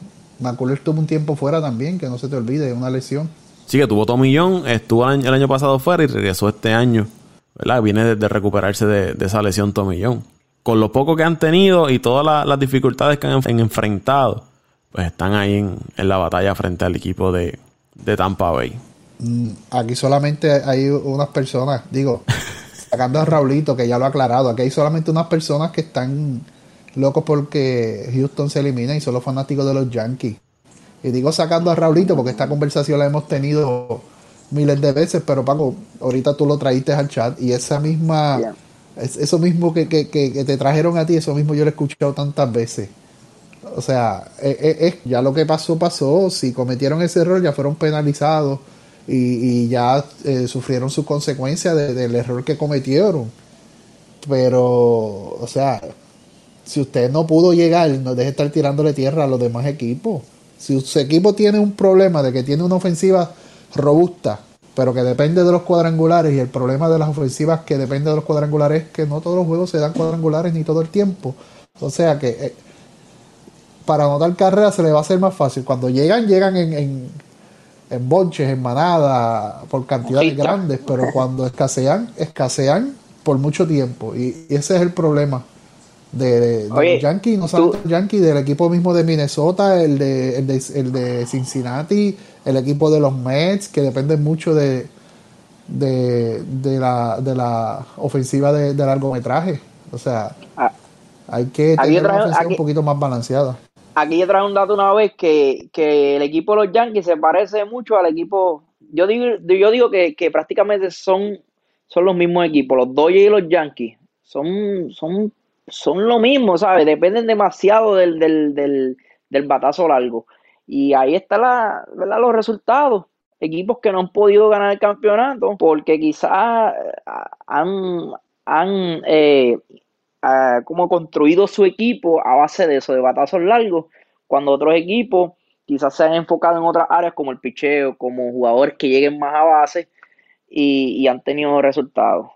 McCullers tuvo un tiempo fuera también, que no se te olvide, una lesión. Sí, que tuvo Tomillón, estuvo el año, pasado fuera y regresó este año. ¿verdad? Viene de, recuperarse de, de, esa lesión Tomillón con lo poco que han tenido y todas las dificultades que han, enfrentado, pues están ahí en, la batalla frente al equipo de, Tampa Bay. Mm, aquí solamente hay unas personas, digo, sacando a Raulito, que ya lo ha aclarado, aquí hay solamente unas personas que están locos porque Houston se elimina y son los fanáticos de los Yankees. Y digo sacando a Raulito porque esta conversación la hemos tenido miles de veces, pero Paco, ahorita tú lo traíste al chat y esa misma eso mismo que, te trajeron a ti, eso mismo yo lo he escuchado tantas veces. O sea, eh, eh, eh, ya lo que pasó, pasó. Si cometieron ese error, ya fueron penalizados y, ya sufrieron sus consecuencias del error que cometieron. Pero, o sea, si usted no pudo llegar, no deje de estar tirándole tierra a los demás equipos. Si su equipo tiene un problema de que tiene una ofensiva robusta, pero que depende de los cuadrangulares y el problema de las ofensivas que depende de los cuadrangulares es que no todos los juegos se dan cuadrangulares ni todo el tiempo. O sea que eh, para anotar carreras se le va a hacer más fácil. Cuando llegan, llegan en, en, en bonches, en manada, por cantidades grandes, pero cuando escasean, escasean por mucho tiempo. Y, ese es el problema de, los Yankees, no solamente los Yankees, del equipo mismo de Minnesota, el de, el de, el de Cincinnati el equipo de los Mets, que depende mucho de, de, la, de la ofensiva de, largometraje. O sea, ah. hay que tener una ofensiva un poquito más balanceada. Aquí yo traje un dato una vez que, el equipo de los Yankees se parece mucho al equipo. Yo digo, yo digo que, prácticamente son, son los mismos equipos, los Dodgers y los Yankees. Son, son, son lo mismo, ¿sabes? Dependen demasiado del, del, del, del batazo largo. Y ahí están la, los resultados. Equipos que no han podido ganar el campeonato porque quizás eh, han, han eh, como construido su equipo a base de eso, de batazos largos, cuando otros equipos quizás se han enfocado en otras áreas como el picheo, como jugadores que lleguen más a base y, han tenido resultados.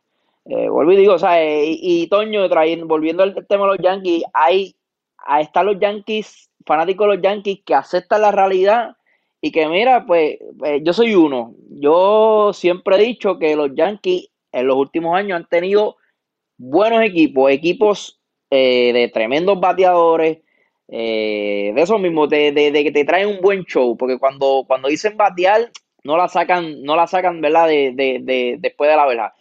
Eh, y digo, o sea, y, Toño, trayendo, volviendo al tema de los Yankees, hay, ahí están los Yankees fanáticos de los Yankees que aceptan la realidad y que mira, pues, pues, yo soy uno. Yo siempre he dicho que los Yankees en los últimos años han tenido buenos equipos, equipos eh, de tremendos bateadores, eh, de eso mismo, de, que te traen un buen show, porque cuando, cuando dicen batear, no la sacan, no la sacan, ¿verdad? De, después de la verdad.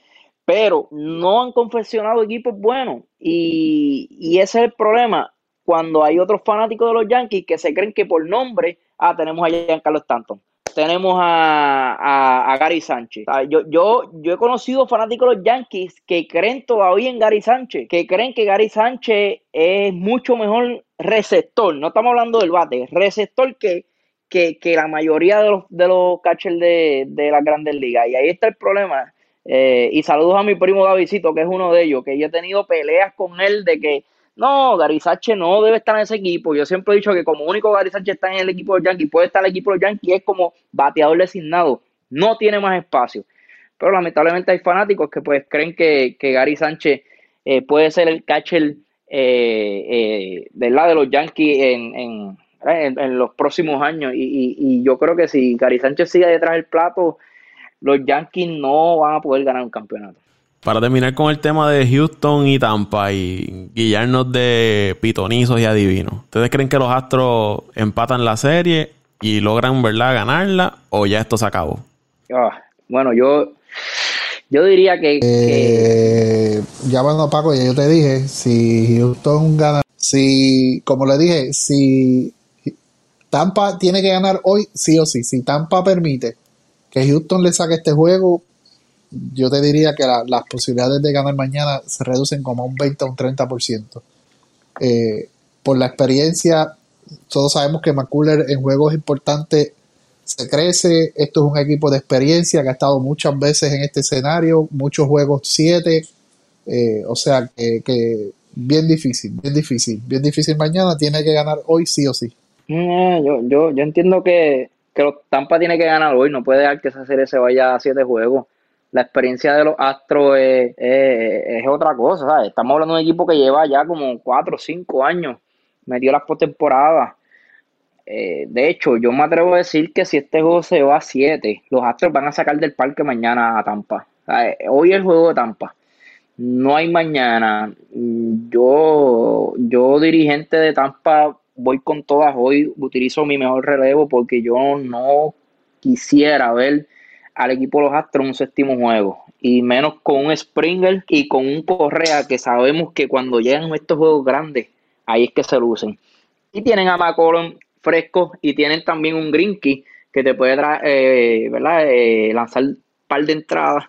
Pero no han confeccionado equipos buenos y, y ese es el problema cuando hay otros fanáticos de los Yankees que se creen que por nombre, ah, tenemos a Giancarlo Stanton, tenemos a, Gary Sánchez. yo, yo, yo he conocido fanáticos de los Yankees que creen todavía en Gary Sánchez, que creen que Gary Sánchez es mucho mejor receptor, no estamos hablando del bate, receptor que, que, la mayoría de los, de los catchers de, de las grandes ligas. Y ahí está el problema. Eh, y saludos a mi primo Davidito, que es uno de ellos, que yo he tenido peleas con él de que no, Gary Sánchez no debe estar en ese equipo. Yo siempre he dicho que como único Gary Sánchez está en el equipo de Yankees, puede estar en el equipo de Yankees, es como bateador designado. No tiene más espacio. Pero lamentablemente hay fanáticos que pues creen que, Gary Sánchez eh, puede ser el catcher eh, eh, lado de los Yankees en, los próximos años. Y, y, yo creo que si Gary Sánchez sigue detrás del plato, los Yankees no van a poder ganar un campeonato. Para terminar con el tema de Houston y Tampa y guiarnos de pitonizos y adivinos, ¿ustedes creen que los Astros empatan la serie y logran, ¿verdad?, ganarla o ya esto se acabó? Ah, bueno, yo, yo diría que, eh, Ya bueno, Paco, ya yo te dije, si Houston gana, si, como le dije, si Tampa tiene que ganar hoy, sí o sí, si Tampa permite que Houston le saque este juego, yo te diría que las posibilidades de ganar mañana se reducen como a un 20 o un 30%. Eh, por la experiencia, todos sabemos que McCuller en juegos importantes se crece. Esto es un equipo de experiencia que ha estado muchas veces en este escenario, muchos juegos 7. Eh, o sea que, bien difícil, bien difícil, bien difícil mañana. Tiene que ganar hoy sí o sí. Eh, yo, yo, yo entiendo que, que los Tampa tiene que ganar hoy, no puede dejar que esa serie se vaya a 7 juegos la experiencia de los Astros es, otra cosa. Estamos hablando de un equipo que lleva ya como 4 o 5 años metió las postemporadas. Eh, de hecho, yo me atrevo a decir que si este juego se va a 7, los Astros van a sacar del parque mañana a Tampa. hoy es el juego de Tampa. No hay mañana. Yo, yo dirigente de Tampa, voy con todas hoy. Utilizo mi mejor relevo porque yo no quisiera ver al equipo de los Astros un séptimo juego. Y menos con un Springer y con un Correa que sabemos que cuando llegan estos juegos grandes, ahí es que se lucen. Y tienen a McCollum fresco y tienen también un Grinky que te puede eh, ¿verdad? Eh, lanzar un par de entradas.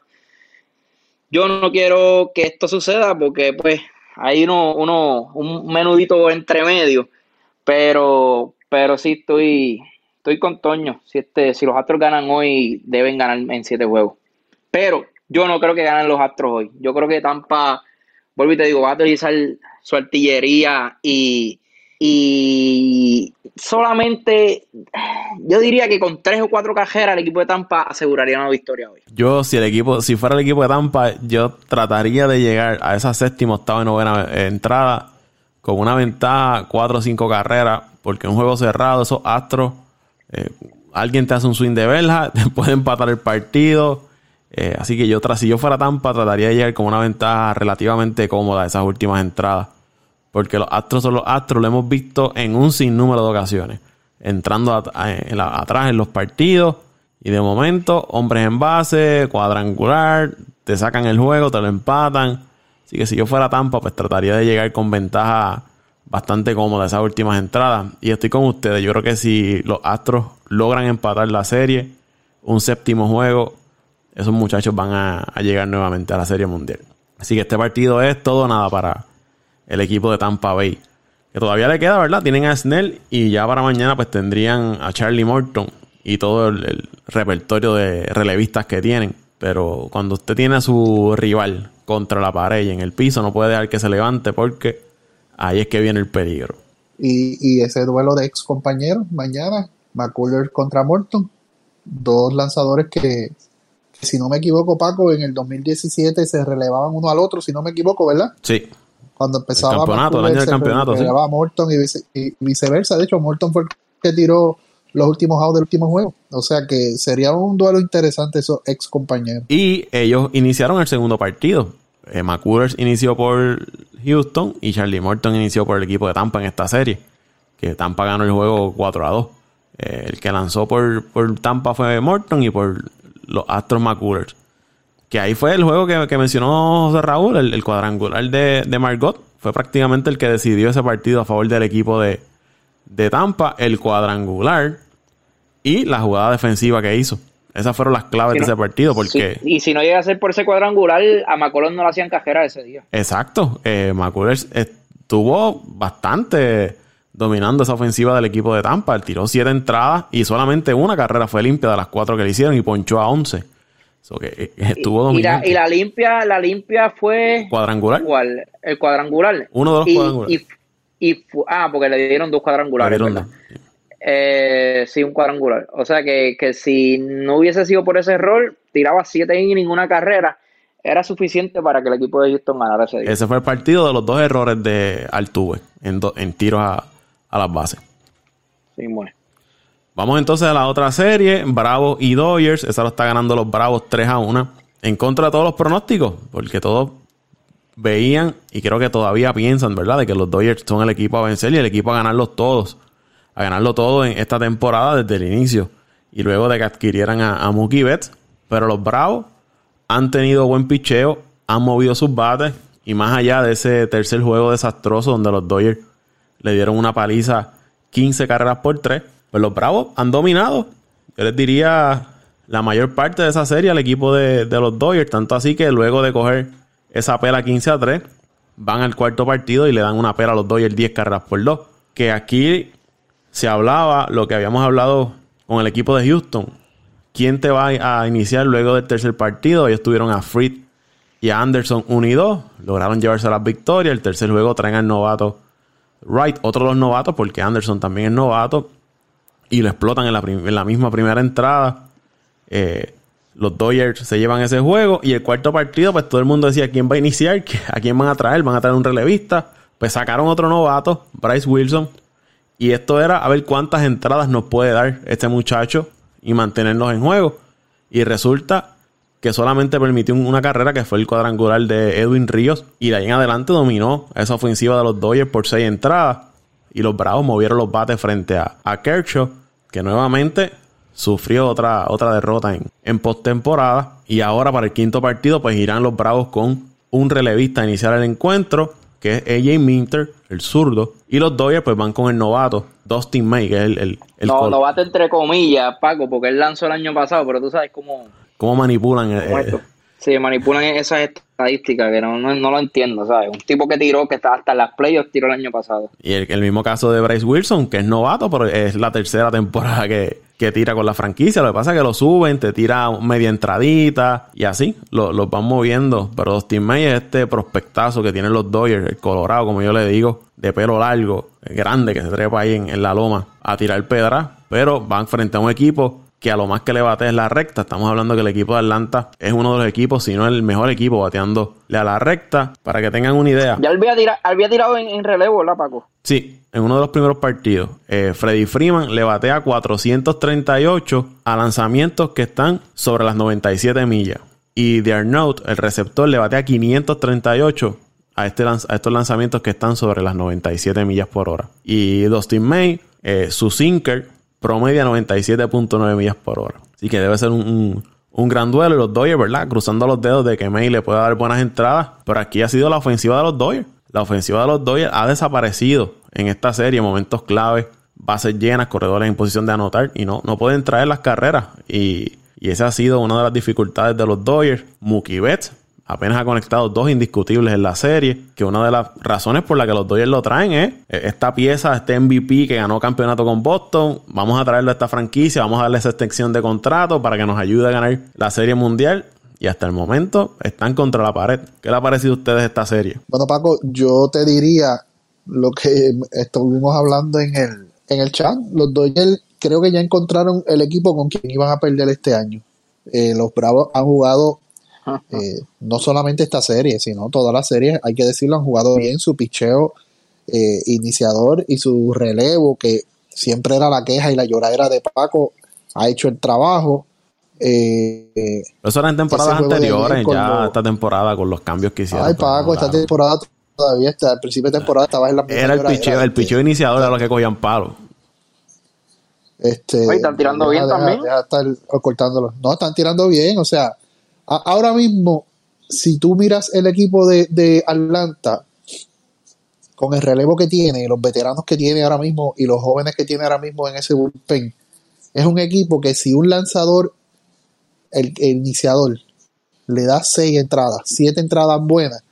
Yo no quiero que esto suceda porque pues hay uno, uno, un menudito entre medio, pero, pero sí estoy, estoy con Toño. Si, este, si los Astros ganan hoy, deben ganar en siete juegos. Pero yo no creo que ganen los Astros hoy. Yo creo que Tampa, vuelvo y te digo, va a utilizar su artillería y, y solamente yo diría que con tres o cuatro cajeras el equipo de Tampa aseguraría una victoria hoy. Yo, si el equipo, si fuera el equipo de Tampa, yo trataría de llegar a esa séptima, octava y novena entrada con una ventaja, cuatro o cinco carreras, porque un juego cerrado, esos astros eh, alguien te hace un swing de verja, te puede empatar el partido. Eh, así que yo, si yo fuera Tampa, trataría de llegar con una ventaja relativamente cómoda esas últimas entradas. Porque los Astros son los Astros, lo hemos visto en un sinnúmero de ocasiones. Entrando atrás en los partidos. Y de momento, hombres en base, cuadrangular, te sacan el juego, te lo empatan. Así que si yo fuera Tampa, pues trataría de llegar con ventaja bastante cómoda esas últimas entradas. Y estoy con ustedes. Yo creo que si los Astros logran empatar la serie, un séptimo juego, esos muchachos van a, llegar nuevamente a la Serie Mundial. Así que este partido es todo nada para el equipo de Tampa Bay. Que todavía le queda, ¿verdad? Tienen a Snell y ya para mañana pues tendrían a Charlie Morton y todo el repertorio de relevistas que tienen. Pero cuando usted tiene a su rival contra la pared y en el piso, no puede dejar que se levante porque ahí es que viene el peligro. Y, ese duelo de ex compañeros mañana, McCuller contra Morton, dos lanzadores que, si no me equivoco, Paco, en el 2017 se relevaban uno al otro, si no me equivoco, ¿verdad? Sí. Cuando empezaba el campeonato, el año del campeonato, relevaba a Morton y, viceversa. De hecho, Morton fue el que tiró los últimos outs del último juego. O sea que sería un duelo interesante esos ex compañeros. Y ellos iniciaron el segundo partido. Eh, inició por Houston y Charlie Morton inició por el equipo de Tampa en esta serie. Que Tampa ganó el juego 4 a 2. Eh, el que lanzó por, Tampa fue Morton y por los Astros McCullers. Que ahí fue el juego que, mencionó José Raúl, el, cuadrangular de, Margot, fue prácticamente el que decidió ese partido a favor del equipo de, de Tampa, el cuadrangular y la jugada defensiva que hizo. Esas fueron las claves de ese partido. Porque... y si no llega a ser por ese cuadrangular, a McCullers no lo hacían cajera ese día. Exacto. Eh, McCullers estuvo bastante dominando esa ofensiva del equipo de Tampa. Él tiró siete entradas y solamente una carrera fue limpia de las cuatro que le hicieron y ponchó a once. que eh, estuvo dominando. Y la, limpia, la limpia fue. ¿Cuadrangular? El cuadrangular. Uno de los cuadrangulares. Y, ah, porque le dieron dos cuadrangulares. Eh, sí, un cuadrangular. O sea que, que, si no hubiese sido por ese error, tiraba siete y ninguna carrera, era suficiente para que el equipo de Houston ganara ese día. Ese fue el partido de los dos errores de Altuve en, en tiros a, a, las bases. Sí, bueno. Vamos entonces a la otra serie, Bravos y Dodgers. Esa lo está ganando los Bravos 3 a 1. En contra de todos los pronósticos, porque todos veían y creo que todavía piensan, ¿verdad? De que los Dodgers son el equipo a vencer y el equipo a ganarlos todos a ganarlo todo en esta temporada desde el inicio. Y luego de que adquirieran a, Mookie Betts. Pero los Bravos han tenido buen picheo, han movido sus bates. Y más allá de ese tercer juego desastroso donde los Dodgers le dieron una paliza 15 carreras por 3, pues los Bravos han dominado. Yo les diría la mayor parte de esa serie al equipo de, de los Dodgers. Tanto así que luego de coger esa pela 15 a 3, van al cuarto partido y le dan una pela a los Dodgers 10 carreras por 2. Que aquí se hablaba lo que habíamos hablado con el equipo de Houston. ¿Quién te va a iniciar luego del tercer partido? Ellos tuvieron a Fried y a Anderson unidos. Lograron llevarse las victorias. El tercer juego traen al novato Wright, otro de los novatos, porque Anderson también es novato. Y lo explotan en la, misma primera entrada. Eh, los Dodgers se llevan ese juego. Y el cuarto partido, pues todo el mundo decía quién va a iniciar, a quién van a traer. Van a traer un relevista. Pues sacaron otro novato, Bryce Wilson. Y esto era a ver cuántas entradas nos puede dar este muchacho y mantenernos en juego. Y resulta que solamente permitió una carrera que fue el cuadrangular de Edwin Ríos. Y de ahí en adelante dominó esa ofensiva de los Dodgers por seis entradas. Y los Bravos movieron los bates frente a, a Kershaw, que nuevamente sufrió otra, otra derrota en, en postemporada. Y ahora para el quinto partido, pues irán los Bravos con un relevista a iniciar el encuentro que es AJ Minter, el zurdo, y los Dodgers pues van con el novato, Dustin May, que es el... el, no, novato entre comillas, Paco, porque él lanzó el año pasado, pero tú sabes cómo... Cómo manipulan... Eh, sí, manipulan esas estadísticas que no, no, lo entiendo, ¿sabes? Un tipo que tiró, que está hasta en las playoffs, tiró el año pasado. Y el mismo caso de Bryce Wilson, que es novato, pero es la tercera temporada que, que tira con la franquicia. Lo que pasa es que lo suben, te tira media entradita y así los lo van moviendo. Pero Dustin May es este prospectazo que tienen los Dodgers, el Colorado, como yo le digo, de pelo largo, grande, que se trepa ahí en, la loma a tirar pedra. Pero van frente a un equipo que a lo más que le bate es la recta. Estamos hablando que el equipo de Atlanta es uno de los equipos, si no el mejor equipo bateándole a la recta, para que tengan una idea. Ya había, tirado en, relevo, ¿verdad, Paco? Sí, en uno de los primeros partidos. Eh, Freddy Freeman le batea 438 a lanzamientos que están sobre las 97 millas. Y The Arnaud, el receptor, le batea 538 a, este a estos lanzamientos que están sobre las 97 millas por hora. Y Dustin May, eh, su sinker, promedia 97.9 millas por hora. Así que debe ser un, gran duelo. Y los Dodgers, ¿verdad? Cruzando los dedos de que May le pueda dar buenas entradas. Pero aquí ha sido la ofensiva de los Dodgers. La ofensiva de los Dodgers ha desaparecido en esta serie, momentos clave, bases llenas, corredores en posición de anotar. Y no, no pueden traer las carreras. Y, y esa ha sido una de las dificultades de los Dodgers. Mookie Betts apenas ha conectado dos indiscutibles en la serie, que una de las razones por la que los Dodgers lo traen es eh, esta pieza, este MVP que ganó campeonato con Boston, vamos a traerlo a esta franquicia, vamos a darle esa extensión de contrato para que nos ayude a ganar la serie mundial. Y hasta el momento están contra la pared. ¿Qué le ha parecido a ustedes esta serie? Bueno, Paco, yo te diría lo que estuvimos hablando en el, en el chat. Los Dodgers creo que ya encontraron el equipo con quien iban a perder este año. Eh, los Bravos han jugado eh, no solamente esta serie, sino todas las series, hay que decirlo, han jugado bien su picheo eh, iniciador y su relevo, que siempre era la queja y la lloradera de Paco, ha hecho el trabajo. Eh, eso era en temporadas anteriores, ya esta temporada con los cambios que hicieron. Ay, Paco, esta temporada todavía está, al principio de temporada estaba en la Era el picheo, el picheo iniciador era lo que cogían palos. Este, están tirando bien también. cortándolo. No, están tirando bien, o sea, ahora mismo, si tú miras el equipo de, Atlanta, con el relevo que tiene, los veteranos que tiene ahora mismo y los jóvenes que tiene ahora mismo en ese bullpen, es un equipo que si un lanzador, el, iniciador, le da seis entradas, siete entradas buenas,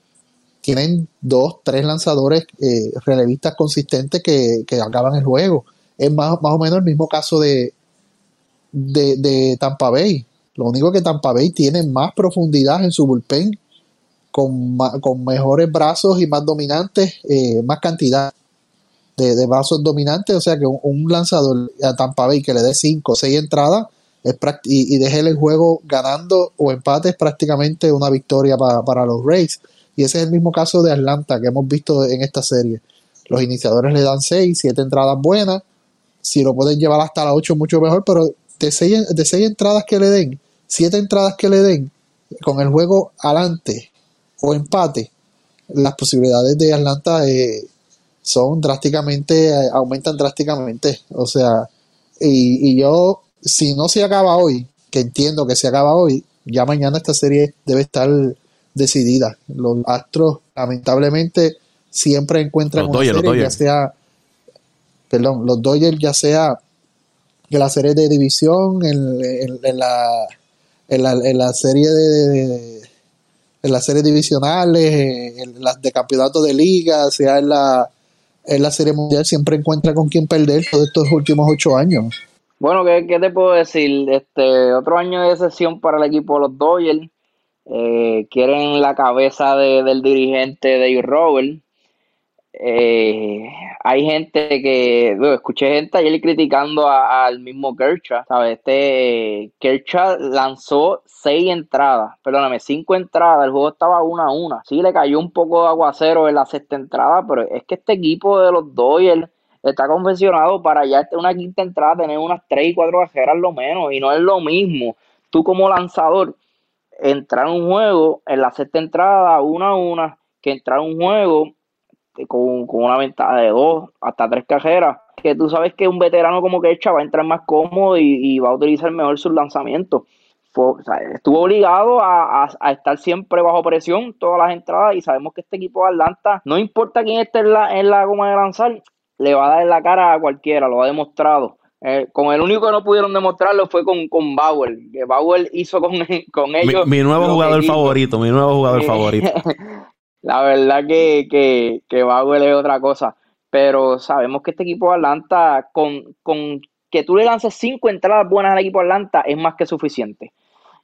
tienen dos, tres lanzadores eh, relevistas consistentes que, acaban el juego. Es más, más o menos el mismo caso de, de, Tampa Bay. Lo único que Tampa Bay tiene más profundidad en su bullpen con, mejores brazos y más dominantes, eh, más cantidad de, brazos dominantes. O sea que un, lanzador a Tampa Bay que le dé 5 o 6 entradas es y, y deje el juego ganando o empate es prácticamente una victoria para los Rays. Y ese es el mismo caso de Atlanta que hemos visto en esta serie. Los iniciadores le dan 6, 7 entradas buenas. Si lo pueden llevar hasta las 8, mucho mejor. Pero de 6 de seis entradas que le den, 7 entradas que le den, con el juego adelante o empate, las posibilidades de Atlanta eh, son drásticamente, eh, aumentan drásticamente. O sea, y, y, yo, si no se acaba hoy, que entiendo que se acaba hoy, ya mañana esta serie debe estar decidida. Los Astros, lamentablemente, siempre encuentran una serie, ya sea, perdón, los Dodgers, ya sea que la serie de división, en, en, la, en, la, en la serie de en las series divisionales, en las de campeonato de liga, sea en la, en la serie mundial, siempre encuentra con quién perder todos estos últimos ocho años. Bueno, ¿qué, qué te puedo decir? Este otro año de sesión para el equipo de los Dodgers. Eh, quieren la cabeza de, del dirigente Dave Robert. Eh, hay gente que, escuché gente ayer criticando al mismo Kershaw, ¿sabes? Este Kershaw lanzó seis entradas, perdóname, cinco entradas, el juego estaba una a una. Sí, le cayó un poco de aguacero en la sexta entrada, pero es que este equipo de los Dodgers está confeccionado para ya una quinta entrada tener unas tres y cuatro cajeras lo menos, y no es lo mismo. Tú como lanzador, entrar en un juego en la sexta entrada, una a una, que entrar en un juego este, con, una ventaja de dos hasta tres cajeras, que tú sabes que un veterano como Kecha va a entrar más cómodo y, va a utilizar mejor sus lanzamientos. estuvo obligado a, estar siempre bajo presión todas las entradas y sabemos que este equipo de Atlanta, no importa quién esté en la, en la goma de lanzar, le va a dar la cara a cualquiera, lo ha demostrado. Eh, con el único que no pudieron demostrarlo fue con, con Bauer, que Bauer hizo con, con ellos. Mi, nuevo jugador favorito, mi nuevo jugador favorito. La verdad que, que, que Bauer es otra cosa. Pero sabemos que este equipo de Atlanta, con, con que tú le lances cinco entradas buenas al equipo de Atlanta, es más que suficiente.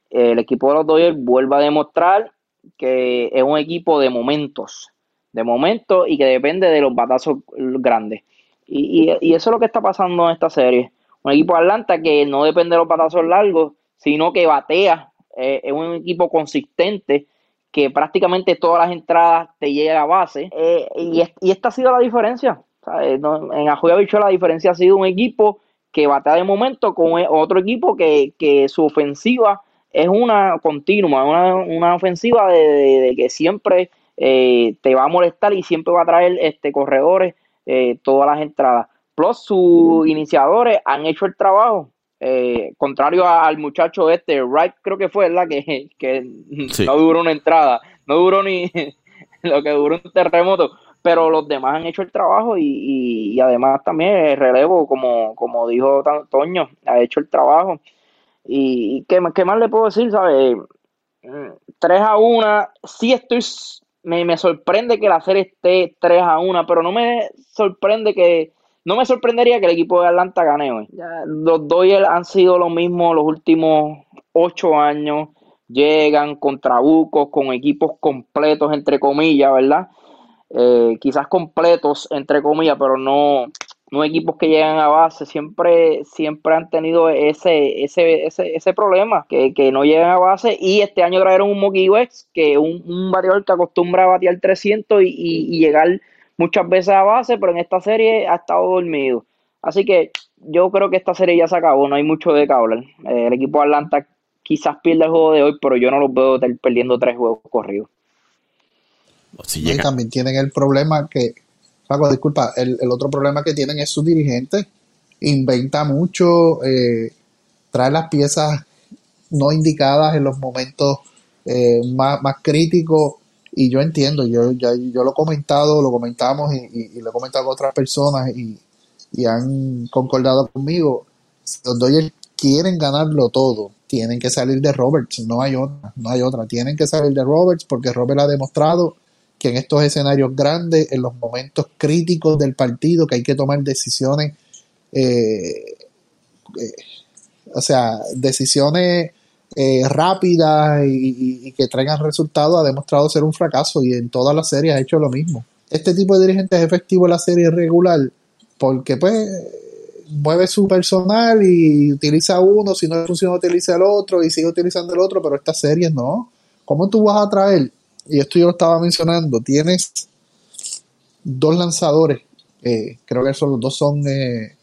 El equipo de los Dodgers vuelve a demostrar que es un equipo de momentos, de momentos y que depende de los batazos grandes. Y, y, eso es lo que está pasando en esta serie. Un equipo de Atlanta que no depende de los batazos largos, sino que batea. Eh, es un equipo consistente que prácticamente todas las entradas te llegan a base. Eh, y, esta ha sido la diferencia. en Ajuya Bicho la diferencia ha sido un equipo que batea de momento con e, otro equipo que, su ofensiva es una continua, una, ofensiva de, que siempre eh, te va a molestar y siempre va a traer este, corredores eh, todas las entradas. Plus, sus iniciadores han hecho el trabajo. Eh, contrario al muchacho este, Wright creo que fue, ¿verdad? Que, que no duró una entrada, no duró ni lo que duró un terremoto, pero los demás han hecho el trabajo y, además también el relevo, como, como dijo Toño, ha hecho el trabajo. Y, ¿qué, ¿qué, más le puedo decir? ¿Sabe? 3 a 1, sí estoy, me, me sorprende que la serie esté 3 a 1, pero no me sorprende que no me sorprendería que el equipo de Atlanta gane hoy. los Dodgers han sido lo mismo los últimos ocho años. Llegan con trabucos, con equipos completos, entre comillas, ¿verdad? Eh, quizás completos, entre comillas, pero no, no equipos que llegan a base. Siempre, siempre han tenido ese, ese, ese, ese problema, que, no llegan a base. Y este año trajeron un Mookie Wex, que un, un bateador que acostumbra a batear 300 y, y llegar muchas veces a base, pero en esta serie ha estado dormido. Así que yo creo que esta serie ya se acabó, no hay mucho de que hablar. Eh, el equipo de Atlanta quizás pierda el juego de hoy, pero yo no los veo perdiendo tres juegos corridos. y también tienen el problema que, Paco, disculpa, el, otro problema que tienen es su dirigente. Inventa mucho, eh, trae las piezas no indicadas en los momentos eh, más, más críticos y yo entiendo, yo, ya, yo lo he comentado, lo comentamos y, lo he comentado con otras personas y, han concordado conmigo. Si los Dodgers quieren ganarlo todo, tienen que salir de Roberts, no hay otra, no hay otra, tienen que salir de Roberts porque Roberts ha demostrado que en estos escenarios grandes, en los momentos críticos del partido, que hay que tomar decisiones, eh, eh, o sea, decisiones eh, rápidas y, que traigan resultados, ha demostrado ser un fracaso y en todas las series ha hecho lo mismo. Este tipo de dirigente es efectivo en la serie regular porque pues mueve su personal y utiliza uno, si no funciona utiliza el otro y sigue utilizando el otro, pero estas series no. ¿Cómo tú vas a traer? Y esto yo lo estaba mencionando, tienes dos lanzadores, eh, creo que son, los dos son eh,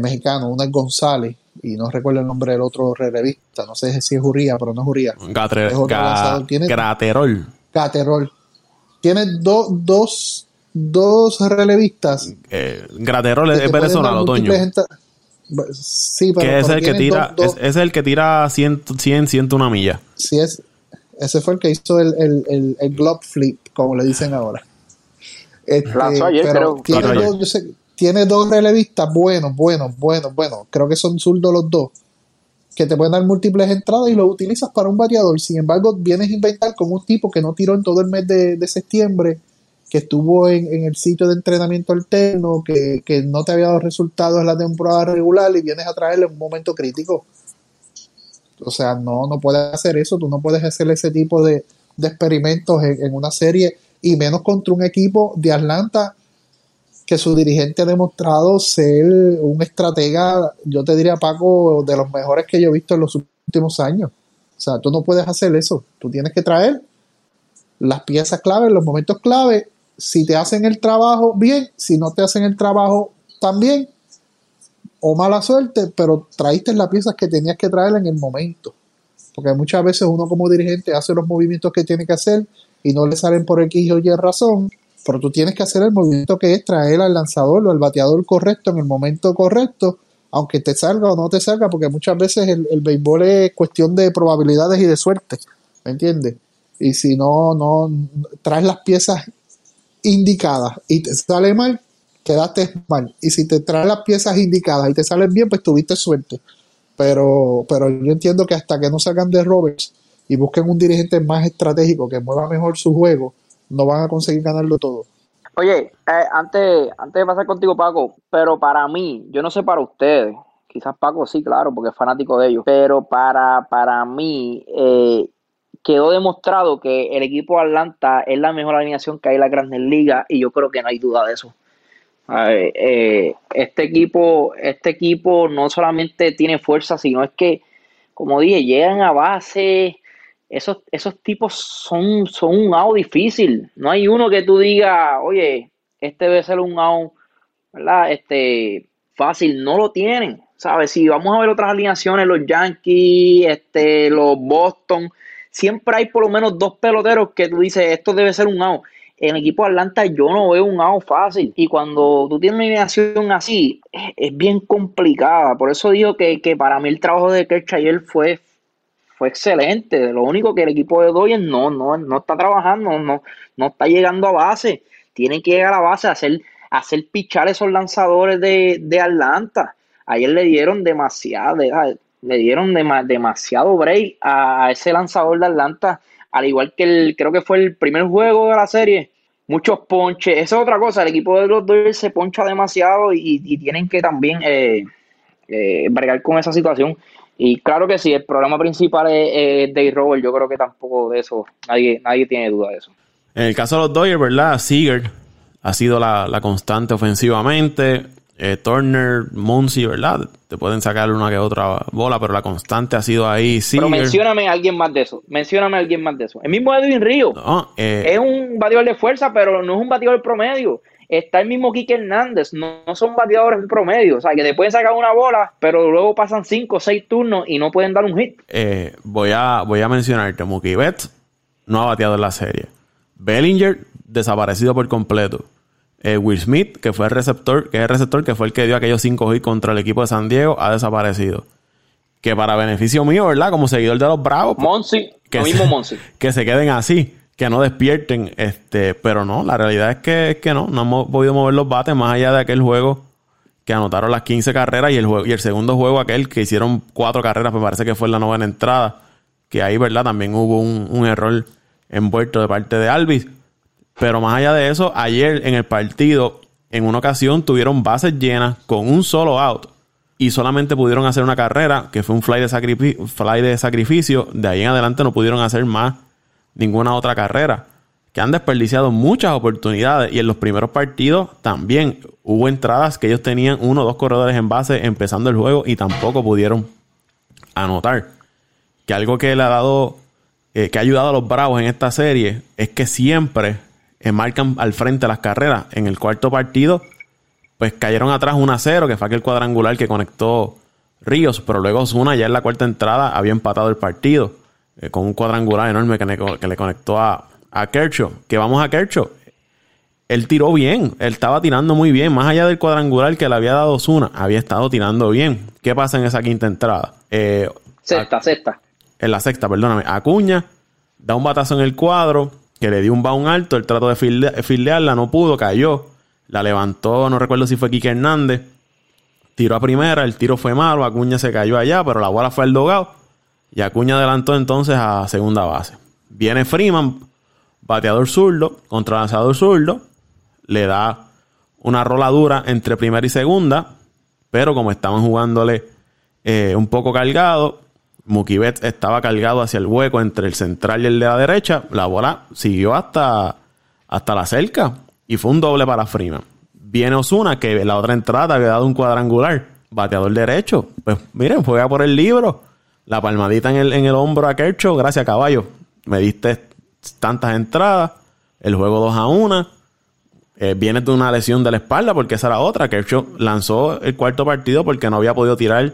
mexicanos, uno es González y no recuerdo el nombre del otro revista, no sé si es Juría, pero no es Juría. Graterol. Graterol. Tiene dos, dos relevistas. Eh, Graterol es venezolano, Toño. Sí, pero, que es el que tira, Es, el que tira 100, 100, 101 millas. Sí, es, ese fue el que hizo el, el, el, glove flip, como le dicen ahora. Este, pero tiene, dos, tiene dos relevistas buenos, buenos, buenos, buenos. Creo que son zurdos los dos. Que te pueden dar múltiples entradas y los utilizas para un variador. Sin embargo, vienes a inventar con un tipo que no tiró en todo el mes de, septiembre, que estuvo en, el sitio de entrenamiento alterno, que, que no te había dado resultados en la temporada regular y vienes a traerle en un momento crítico. O sea, no, no puedes hacer eso, tú no puedes hacer ese tipo de, experimentos en, una serie y menos contra un equipo de Atlanta que su dirigente ha demostrado ser un estratega, yo te diría Paco, de los mejores que yo he visto en los últimos años. O sea, tú no puedes hacer eso, tú tienes que traer las piezas clave, los momentos clave, si te hacen el trabajo bien, si no te hacen el trabajo también, o mala suerte, pero traíste las piezas que tenías que traer en el momento. Porque muchas veces uno como dirigente hace los movimientos que tiene que hacer y no le salen por X o Y razón, pero tú tienes que hacer el movimiento que es traer al lanzador o al bateador correcto en el momento correcto, aunque te salga o no te salga, porque muchas veces el, béisbol es cuestión de probabilidades y de suerte, ¿me entiendes? Y si no, no traes las piezas indicadas y te sale mal, quedaste mal. Y si te traes las piezas indicadas y te salen bien, pues tuviste suerte. Pero, pero yo entiendo que hasta que no salgan de Roberts y busquen un dirigente más estratégico que mueva mejor su juego, no van a conseguir ganarlo todo. Oye, eh, antes, antes de pasar contigo, Paco, pero para mí, yo no sé para ustedes, quizás Paco sí, claro, porque es fanático de ellos, pero para, para mí eh, quedó demostrado que el equipo Atlanta es la mejor alineación que hay en la Grandes Ligas y yo creo que no hay duda de eso. Eh, este equipo, este equipo no solamente tiene fuerza, sino es que, como dije, llegan a base. Esos, esos tipos son, son un out difícil. No hay uno que tú digas, oye, este debe ser un out, ¿verdad? Este, fácil. No lo tienen. ¿Sabes? Si vamos a ver otras alineaciones, los Yankees, este, los Boston, siempre hay por lo menos dos peloteros que tú dices, esto debe ser un out en el equipo Atlanta yo no veo un out fácil. Y cuando tú tienes una alineación así, es, bien complicada. Por eso digo que, para mí el trabajo de Kerch ayer fue, fue excelente. Lo único que el equipo de Dodgers no, no, no está trabajando, no, no está llegando a base. Tienen que llegar a base a hacer, hacer pichar esos lanzadores de, Atlanta. Ayer le dieron demasiado, le dieron demasiado break a ese lanzador de Atlanta al igual que el, creo que fue el primer juego de la serie, muchos ponches. Esa es otra cosa, el equipo de los Dodgers se poncha demasiado y, tienen que también eh, eh, bregar con esa situación. Y claro que sí, el problema principal es, Dave Robert. Yo creo que tampoco de eso, nadie, nadie tiene duda de eso. En el caso de los Dodgers, ¿verdad? Seager ha sido la, la constante ofensivamente eh, Turner, Muncy, ¿verdad? Te pueden sacar una que otra bola, pero la constante ha sido ahí. Pero mencióname a alguien más de eso. Mencióname a alguien más de eso. El mismo Edwin Río. Eh, es un bateador de fuerza, pero no es un bateador promedio. Está el mismo Kike Hernández. No, son bateadores promedio. O sea, que te pueden sacar una bola, pero luego pasan cinco o seis turnos y no pueden dar un hit. Eh, voy, a, voy a mencionarte. Mookie Betts no ha bateado en la serie. Bellinger desaparecido por completo. Eh, Will Smith, que fue el receptor, que es el receptor que fue el que dio aquellos cinco hits contra el equipo de San Diego, ha desaparecido. Que para beneficio mío, ¿verdad? Como seguidor de los Bravos. Monsi, que mismo Monsi. Que se queden así. Que no despierten, este, pero no, la realidad es que, que no, no hemos podido mover los bates más allá de aquel juego que anotaron las 15 carreras y el, juego, y el segundo juego aquel que hicieron cuatro carreras, me parece que fue la novena entrada, que ahí, ¿verdad? También hubo un, un error envuelto de parte de Alvis. Pero más allá de eso, ayer en el partido, en una ocasión tuvieron bases llenas con un solo out y solamente pudieron hacer una carrera, que fue un fly de, fly de sacrificio. De ahí en adelante no pudieron hacer más ninguna otra carrera. Que han desperdiciado muchas oportunidades y en los primeros partidos también hubo entradas que ellos tenían uno o dos corredores en base empezando el juego y tampoco pudieron anotar. Que algo que le ha dado, eh, que ha ayudado a los Bravos en esta serie es que siempre eh, marcan al frente las carreras. En el cuarto partido, pues cayeron atrás 1 a 0, que fue aquel cuadrangular que conectó Ríos, pero luego Osuna ya en la cuarta entrada había empatado el partido eh, con un cuadrangular enorme que le, conectó a, a Kershaw. Que vamos a Kershaw. Él tiró bien, él estaba tirando muy bien, más allá del cuadrangular que le había dado Osuna, había estado tirando bien. ¿Qué pasa en esa quinta entrada? Eh, sexta, sexta. En la sexta, perdóname. Acuña da un batazo en el cuadro, que le dio un baun alto, el trato de fildearla, no pudo, cayó. La levantó, no recuerdo si fue Quique Hernández. Tiró a primera, el tiro fue malo, Acuña se cayó allá, pero la bola fue al dogado. Y Acuña adelantó entonces a segunda base. Viene Freeman, bateador zurdo, contra lanzador zurdo. Le da una roladura entre primera y segunda. Pero como estaban jugándole eh, un poco cargado, Mookie estaba cargado hacia el hueco entre el central y el de la derecha. La bola siguió hasta, hasta la cerca y fue un doble para Freeman. Viene Osuna, que la otra entrada había dado un cuadrangular. Bateador derecho. Pues miren, juega por el libro. La palmadita en el, en el hombro a Kershaw. Gracias, caballo. Me diste tantas entradas. El juego 2 a 1. Eh, viene de una lesión de la espalda porque esa era otra. Kershaw lanzó el cuarto partido porque no había podido tirar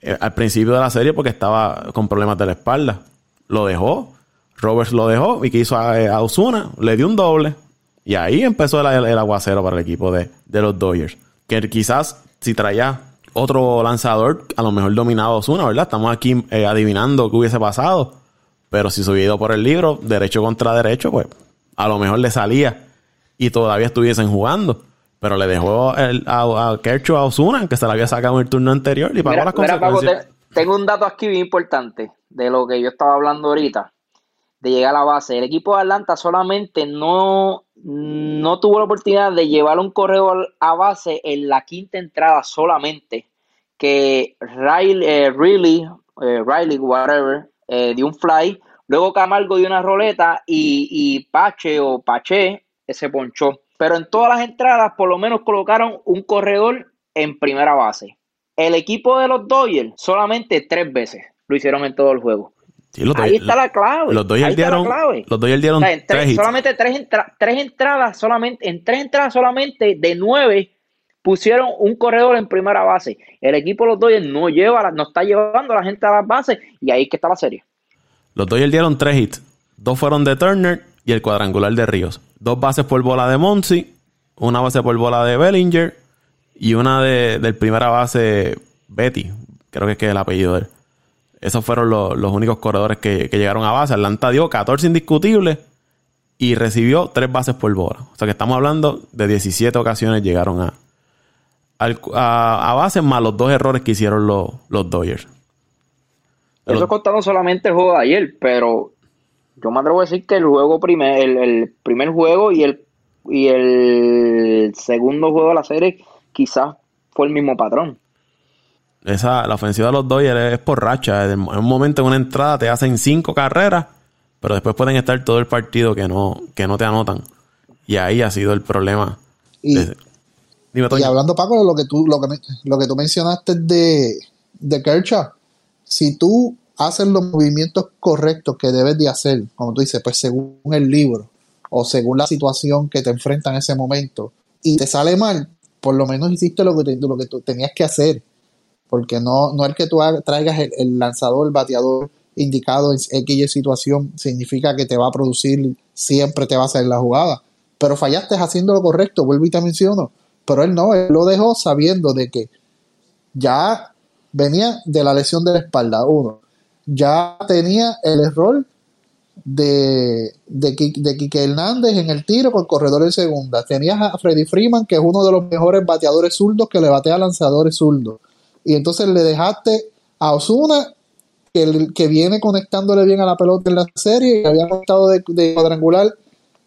eh, al principio de la serie porque estaba con problemas de la espalda. Lo dejó. Roberts lo dejó y quiso a, a Osuna. Le dio un doble. Y ahí empezó el, aguacero para el equipo de, los Dodgers. Que quizás si traía otro lanzador, a lo mejor dominado Osuna, ¿verdad? Estamos aquí eh, adivinando qué hubiese pasado. Pero si se hubiera ido por el libro, derecho contra derecho, pues a lo mejor le salía y todavía estuviesen jugando. Pero le dejó el, a, a Kershaw a Osuna, que se le había sacado en el turno anterior y pagó las consecuencias. tengo un dato aquí bien importante de lo que yo estaba hablando ahorita, de llegar a la base. El equipo de Atlanta solamente no, no tuvo la oportunidad de llevar un corredor a base en la quinta entrada solamente. Que Riley, eh, Riley, eh, Riley whatever, eh, dio un fly. Luego Camargo dio una roleta y, y Pache o Pache se ponchó. Pero en todas las entradas, por lo menos colocaron un corredor en primera base. El equipo de los Dodgers solamente tres veces lo hicieron en todo el juego. Ahí está la clave. Los Dodgers dieron, los dieron tres, solamente tres, tres entradas, solamente, en tres entradas solamente de nueve pusieron un corredor en primera base. El equipo de los Dodgers no lleva, no está llevando a la gente a las bases y ahí es que está la serie. Los Dodgers dieron tres hits. Dos fueron de Turner y el cuadrangular de Ríos. Dos bases por bola de Monsi, una base por bola de Bellinger y una de, del primera base Betty. Creo que es, que es el apellido de él. Esos fueron los, únicos corredores que, llegaron a base. Atlanta dio 14 indiscutibles y recibió tres bases por bola. O sea que estamos hablando de 17 ocasiones llegaron a, a, base más los dos errores que hicieron los, los Dodgers. Eso contaron solamente el juego de ayer, pero yo me atrevo a decir que el juego primer, el, primer juego y el, y el segundo juego de la serie quizás fue el mismo patrón. Esa, la ofensiva de los Dodgers es por racha. En un momento, en una entrada, te hacen cinco carreras, pero después pueden estar todo el partido que no, que no te anotan. Y ahí ha sido el problema. Y, hablando, Paco, de lo que tú, lo que, lo que tú mencionaste de, de Kershaw, si tú haces los movimientos correctos que debes de hacer, como tú dices, pues según el libro o según la situación que te enfrenta en ese momento, y te sale mal, por lo menos hiciste lo que, lo que tú tenías que hacer. Porque no, no es que tú traigas el, lanzador, el bateador indicado en X situación, significa que te va a producir, siempre te va a hacer la jugada. Pero fallaste haciendo lo correcto, vuelvo y te menciono. Pero él no, él lo dejó sabiendo de que ya venía de la lesión de la espalda, uno ya tenía el error de, de, de Quique Hernández en el tiro con corredor en segunda. Tenías a Freddy Freeman, que es uno de los mejores bateadores zurdos que le batea a lanzadores zurdos. Y entonces le dejaste a Osuna, que, que viene conectándole bien a la pelota en la serie, que había estado de, cuadrangular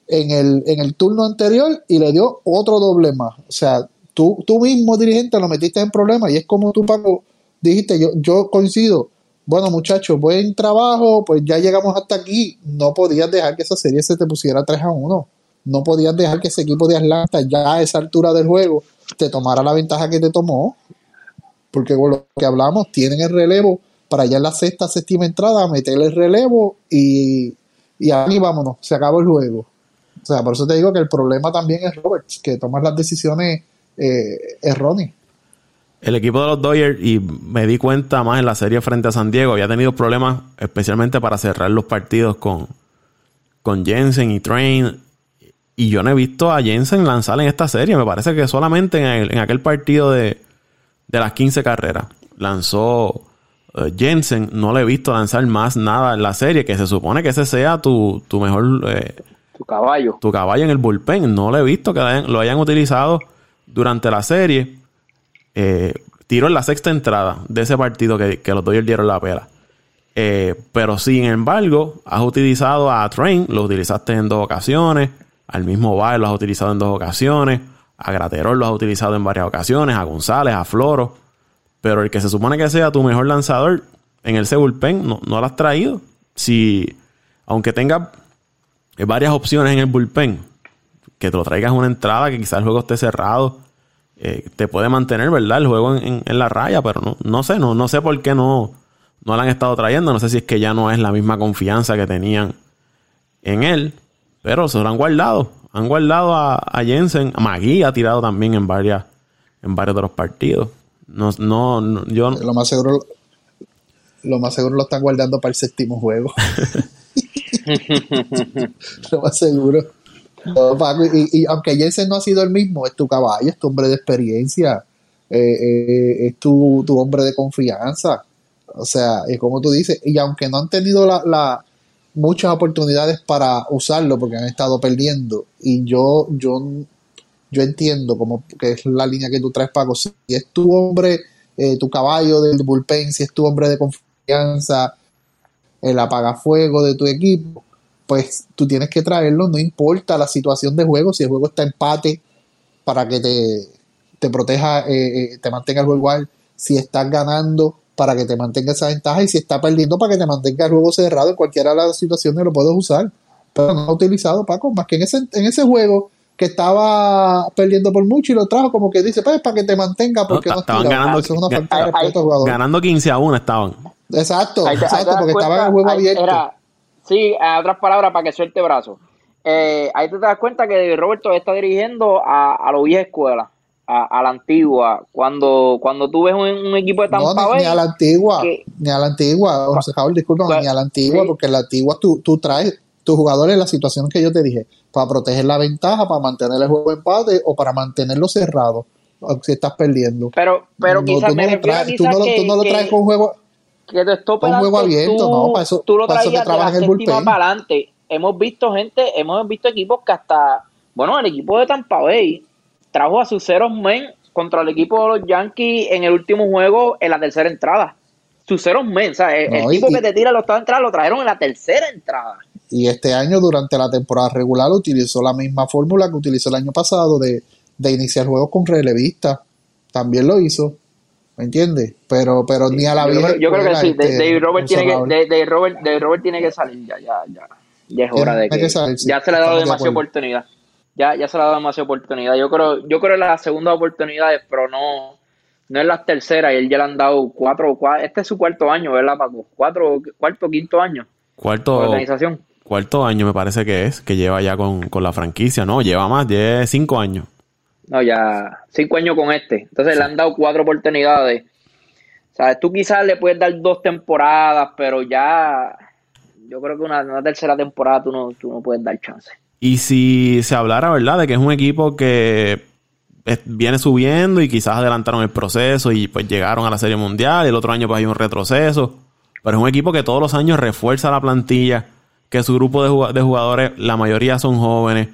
en el, en el turno anterior y le dio otro doble más. O sea, tú, tú mismo, dirigente, lo metiste en problemas y es como tú, Paco, dijiste, yo, yo coincido bueno muchachos, buen trabajo, pues ya llegamos hasta aquí. No podías dejar que esa serie se te pusiera 3 a 1. No podías dejar que ese equipo de Atlanta ya a esa altura del juego te tomara la ventaja que te tomó. Porque con lo que hablamos, tienen el relevo para ya en la sexta, séptima entrada, meterle el relevo y, y ahí vámonos, se acabó el juego. O sea, por eso te digo que el problema también es Roberts, que toma las decisiones eh, erróneas el equipo de los Dodgers, y me di cuenta más en la serie frente a San Diego, había tenido problemas especialmente para cerrar los partidos con, con Jensen y Train. Y yo no he visto a Jensen lanzar en esta serie. Me parece que solamente en, aquel partido de, de, las 15 carreras lanzó eh, Jensen. No le he visto lanzar más nada en la serie, que se supone que ese sea tu, tu mejor... Eh, tu caballo. Tu caballo en el bullpen. No le he visto que lo hayan utilizado durante la serie eh, tiró en la sexta entrada de ese partido que, los Dodgers dieron la pela. Eh, pero sin embargo, has utilizado a Train, lo utilizaste en dos ocasiones. Al mismo Baez lo has utilizado en dos ocasiones. A Graterol lo has utilizado en varias ocasiones. A González, a Floro. Pero el que se supone que sea tu mejor lanzador en el bullpen no, no lo has traído. Si, aunque tenga varias opciones en el bullpen, que te lo traigas una entrada, que quizás el juego esté cerrado eh, te puede mantener, ¿verdad? El juego en, la raya, pero no, no sé, no, no sé por qué no, no la han estado trayendo. No sé si es que ya no es la misma confianza que tenían en él, pero se lo han guardado. Han guardado a, Jensen. A Magui ha tirado también en varias, en varios de los partidos. No, no, yo lo más seguro lo más seguro lo están guardando para el séptimo juego. lo más seguro y, aunque Jensen no ha sido el mismo, es tu caballo, es tu hombre de experiencia, eh, eh, es tu, hombre de confianza. O sea, es como tú dices, y aunque no han tenido la, muchas oportunidades para usarlo porque han estado perdiendo, y yo, yo, yo entiendo como que es la línea que tú traes, Paco, si es tu hombre, eh, tu caballo del bullpen, si es tu hombre de confianza, el apagafuego de tu equipo, pues tú tienes que traerlo, no importa la situación de juego, si el juego está empate para que te, te proteja, eh, eh, te mantenga el igual, si estás ganando para que te mantenga esa ventaja y si está perdiendo para que te mantenga el juego cerrado en cualquiera de las situaciones lo puedes usar. Pero no ha utilizado Paco, más que en ese, en ese juego que estaba perdiendo por mucho y lo trajo como que dice, pues para que te mantenga porque no, estaban ganando, ganando 15 a 1 estaban. Exacto, exacto, porque estaba en el juego abierto. Sí, en otras palabras, para que suelte brazo. Eh, ahí te das cuenta que Roberto está dirigiendo a, a la vieja escuela, a, la antigua. Cuando, cuando tú ves un, equipo de Tampa no, ni, a la antigua, ni a la antigua, José Javier, disculpa, pues, ni a la antigua, porque la antigua tú, tú traes tus jugadores en la situación que yo te dije, para proteger la ventaja, para mantener el juego empate o para mantenerlo cerrado, si estás perdiendo. Pero, pero quizás tú, no lo traes, tú, no, lo traes con juego que te un juego abierto, tú, no, para eso, tú lo traías de la séptima para adelante. Hemos visto gente, hemos visto equipos que hasta, bueno, el equipo de Tampa Bay trajo a sus ceros men contra el equipo de los Yankees en el último juego en la tercera entrada. Sus ceros men, o sea, el, tipo que te tira los dos entradas lo trajeron en la tercera entrada. Y este año, durante la temporada regular, utilizó la misma fórmula que utilizó el año pasado de, de iniciar juegos con relevista. También lo hizo. ¿Me entiendes? Pero, pero ni a la vida. Yo, creo que sí, este, David Robert, tiene que, Robert, Robert tiene que salir ya, ya, ya. Ya es hora de que. ya se le ha dado demasiada oportunidad. Ya, ya se le ha dado demasiada oportunidad. Yo creo, yo creo en las segundas oportunidades, pero no, no en las terceras. Y él ya le han dado cuatro, cuatro este es su cuarto año, ¿verdad, Paco? Cuatro, cuarto, quinto año. Cuarto. Organización. Cuarto año me parece que es, que lleva ya con, con la franquicia, ¿no? Lleva más, lleva cinco años. No, ya cinco años con este. Entonces le han dado cuatro oportunidades. O sea, tú quizás le puedes dar dos temporadas, pero ya yo creo que una, tercera temporada tú no, tú no puedes dar chance. Y si se hablara, ¿verdad?, de que es un equipo que viene subiendo y quizás adelantaron el proceso y pues llegaron a la Serie Mundial y el otro año pues hay un retroceso. Pero es un equipo que todos los años refuerza la plantilla, que su grupo de, jugadores, la mayoría son jóvenes,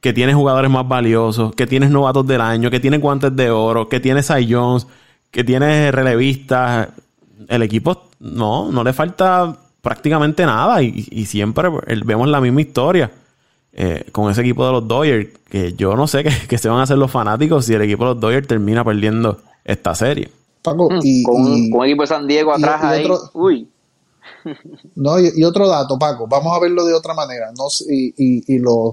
que tiene jugadores más valiosos, que tienes novatos del año, que tiene guantes de oro, que tiene Cy Jones, que tiene relevistas. El equipo no, no le falta prácticamente nada y, siempre vemos la misma historia. Eh, con ese equipo de los Dodgers, que yo no sé qué, se van a hacer los fanáticos si el equipo de los Dodgers termina perdiendo esta serie. Mm, y, con, un equipo de San Diego atrás ahí. Uy. No, y, otro dato, Paco, vamos a verlo de otra manera. No, y, lo,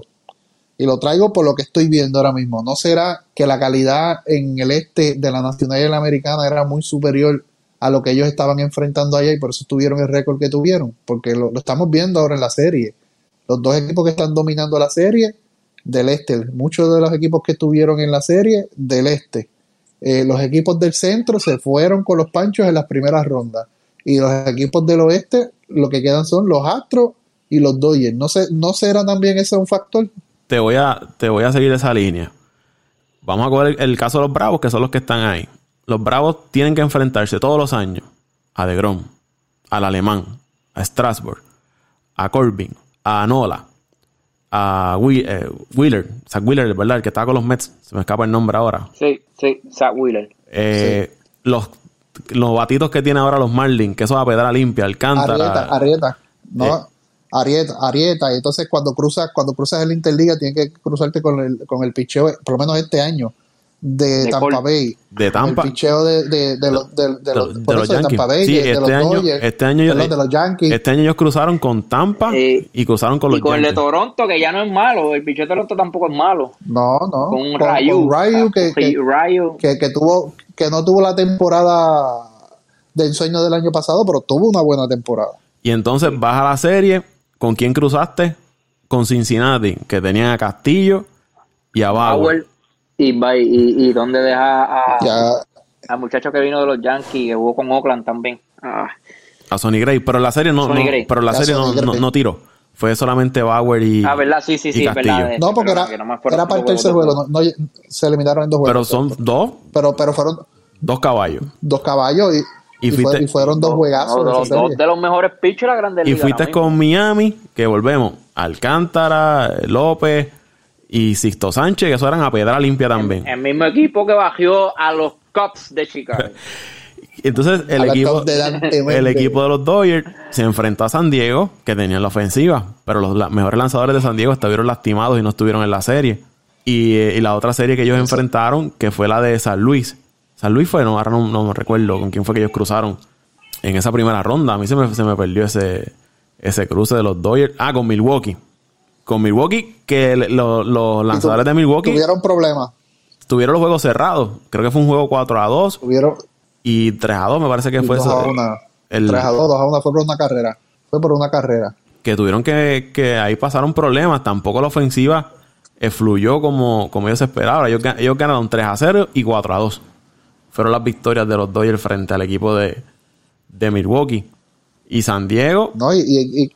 y lo traigo por lo que estoy viendo ahora mismo. ¿No será que la calidad en el este de la nacional y la americana era muy superior a lo que ellos estaban enfrentando allá y por eso tuvieron el récord que tuvieron? Porque lo, estamos viendo ahora en la serie. Los dos equipos que están dominando la serie del este, muchos de los equipos que estuvieron en la serie del este. Eh, los equipos del centro se fueron con los panchos en las primeras rondas y los equipos del oeste lo que quedan son los Astros y los Dodgers. ¿No, sé, ¿No será también ese un factor? Te voy a, te voy a seguir esa línea. Vamos a coger el, caso de los Bravos, que son los que están ahí. Los Bravos tienen que enfrentarse todos los años a DeGrom, al Alemán, a Strasbourg, a Corbin, a Nola, a eh, Wheeler, Zach Wheeler, ¿verdad? El que estaba con los Mets, se me escapa el nombre ahora. Sí, sí, Zach Wheeler. Eh, los los batitos que tiene ahora los Marlins, que eso va a pedra limpia, Alcántara. Arieta, Arieta. No, eh. Arieta, Arieta. Y entonces cuando cruzas, cuando cruzas el Interliga tienes que cruzarte con el, con el picheo, por lo menos este año, de, Tampa Bay. De Tampa. El picheo de, de, de, los, de, los, de los Yankees. Tampa Bay, sí, este, año, este año, de los Yankees. Este año ellos cruzaron con Tampa y cruzaron con los y con el de Toronto, que ya no es malo. El picheo de Toronto tampoco es malo. No, no. Con, Rayu. Con Rayu, que, que, que, tuvo, que no tuvo la temporada de ensueño del año pasado, pero tuvo una buena temporada. Y entonces vas a la serie, ¿con quién cruzaste? Con Cincinnati, que tenían a Castillo y a Bauer. Y, y, y dónde deja a, al muchacho que vino de los Yankees, que jugó con Oakland también. Ah. A Sonny Gray, pero la serie no, no pero la serie no, no, tiró. Fue solamente Bauer y. Ah, ¿verdad? Sí, sí, sí, verdad. No, porque era, era para el tercer juego. No, se eliminaron en dos juegos. Pero son dos. Pero, pero fueron. Dos caballos. Dos caballos y y, fueron dos juegazos. de los mejores pitchers de la Grande Liga. Y fuiste con Miami, que volvemos. Alcántara, López y Sixto Sánchez, que eso eran a pedra limpia también. El, mismo equipo que bajó a los Cubs de Chicago. Entonces, el equipo, de el equipo de los Dodgers se enfrentó a San Diego, que tenían la ofensiva, pero los mejores lanzadores de San Diego estuvieron lastimados y no estuvieron en la serie. Y, eh, y la otra serie que ellos enfrentaron, que fue la de San Luis, San Luis fue, no, ahora no, me recuerdo con quién fue que ellos cruzaron en esa primera ronda. A mí se me, se me perdió ese, ese cruce de los Dodgers. Ah, con Milwaukee. Con Milwaukee, que los lanzadores de Milwaukee. Tuvieron problemas. Tuvieron los juegos cerrados. Creo que fue un juego 4 a 2. Tuvieron. Y 3 a 2, me parece que fue 2 A 1. El, 3 a 2, 2 a 1 fue por una carrera. Fue por una carrera. Que tuvieron que, que ahí pasaron problemas. Tampoco la ofensiva fluyó como, como ellos esperaban. Ellos, ellos ganaron 3 a 0 y 4 a 2 fueron las victorias de los Dodgers frente al equipo de, Milwaukee. Y San Diego. No, y,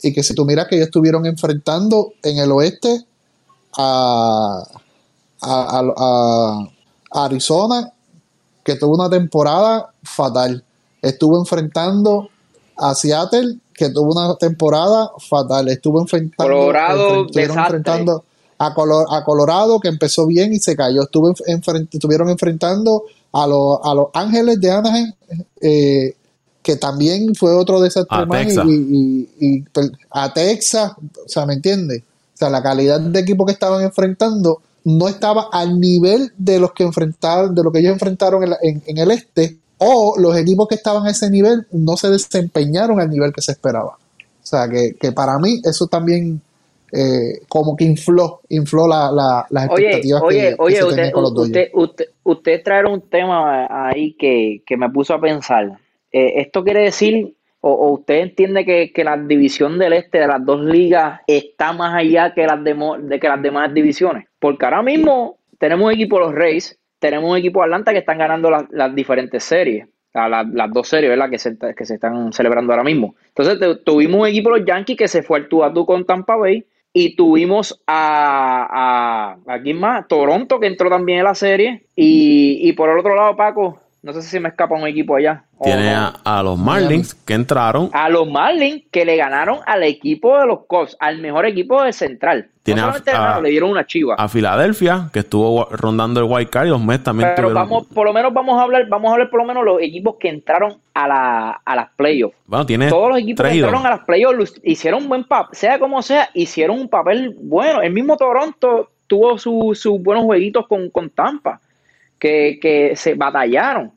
que si tú miras que ellos estuvieron enfrentando en el oeste a, a, Arizona, que tuvo una temporada fatal. Estuvo enfrentando a Seattle, que tuvo una temporada fatal. Estuvo enfrentando. Colorado, enfrentando a, a, Colorado, que empezó bien y se cayó. Estuvo estuvieron enfrentando a, los, a los Ángeles de Anaheim, eh, que también fue otro desastre a más, y, pues, a Texas, o sea, ¿me entiendes? O sea, la calidad de equipo que estaban enfrentando no estaba al nivel de los que enfrentaron, de lo que ellos enfrentaron en, en, el este, o los equipos que estaban a ese nivel no se desempeñaron al nivel que se esperaba. O sea, que, que para mí eso también eh, como que infló, infló la, la, las expectativas oye, que, oye, se usted, con los usted, usted, usted, trae un tema ahí que, que me puso a pensar. Eh, esto quiere decir, o, usted entiende que, que, la división del este de las dos ligas está más allá que las, de, que las demás divisiones. Porque ahora mismo tenemos un equipo los Rays, tenemos un equipo Atlanta que están ganando las diferentes series. las dos series, ¿verdad? Que se, que se están celebrando ahora mismo. Entonces, tuvimos un equipo los Yankees que se fue al tú a con Tampa Bay y tuvimos a, a, más? Toronto, que entró también en la serie. Y, por el otro lado, Paco, No sé si me escapa un equipo allá. Tiene a, los Marlins que entraron. A los Marlins que le ganaron al equipo de los Cubs, al mejor equipo de Central. Tiene a, le dieron una chiva. A Filadelfia, que estuvo rondando el White Card y los Mets también Pero vamos, por lo menos vamos a hablar, vamos a hablar por lo menos los equipos que entraron a, la, a las playoffs. Bueno, tiene Todos los equipos que entraron a las playoffs hicieron un buen papel, sea como sea, hicieron un papel bueno. El mismo Toronto tuvo sus buenos jueguitos con, con Tampa que, se batallaron.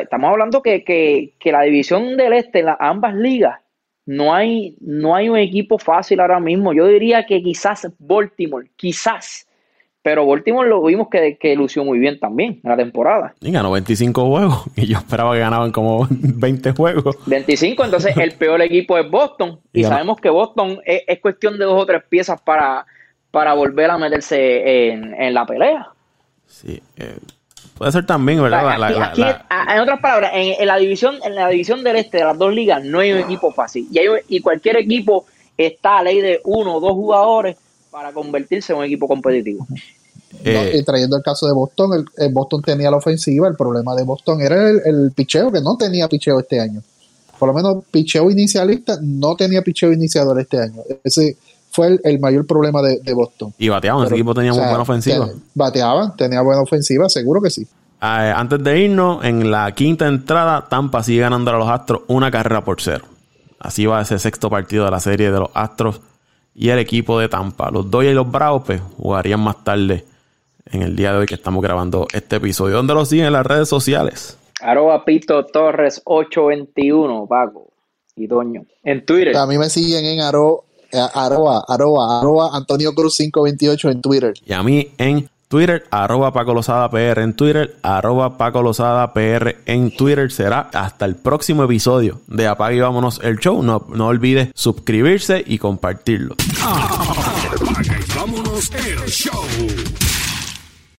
estamos hablando que, que, la división del este, en ambas ligas, no hay, no hay un equipo fácil ahora mismo. Yo diría que quizás Baltimore, quizás. Pero Baltimore lo vimos que, que lució muy bien también en la temporada. Y ganó 25 juegos. Y yo esperaba que ganaban como 20 juegos. 25, entonces el peor equipo es Boston. Y, sabemos que Boston es, cuestión de dos o tres piezas para, para volver a meterse en, en la pelea. Sí, eh, puede ser también, ¿verdad? en otras palabras, en, la división, en la división del este de las dos ligas no hay un equipo fácil. Y, y cualquier equipo está a ley de uno o dos jugadores para convertirse en un equipo competitivo. Eh, y trayendo el caso de Boston, el, Boston tenía la ofensiva, el problema de Boston era el, el, picheo, que no tenía picheo este año. Por lo menos picheo inicialista no tenía picheo iniciador este año. Ese, fue el, mayor problema de, Boston. Y bateaban, ese equipo tenía muy buena ofensiva. Bateaban, tenía buena ofensiva, seguro que sí. Ah, antes de irnos, en la quinta entrada, Tampa sigue ganando a los Astros una carrera por cero. Así va ese sexto partido de la serie de los Astros y el equipo de Tampa. Los Dodgers y los Bravos pues, jugarían más tarde en el día de hoy que estamos grabando este episodio. ¿Dónde lo siguen en las redes sociales? Arroba Pito Torres 821, Paco y Doño. En Twitter. A mí me siguen en arroba eh, arroba, arroba, arroba Antonio Cruz 528 en Twitter. Y a mí en Twitter, arroba Paco Lozada PR en Twitter, arroba Paco Lozada PR en Twitter. Será hasta el próximo episodio de Apague y Vámonos el Show. No, no olvides suscribirse y compartirlo. vámonos el show.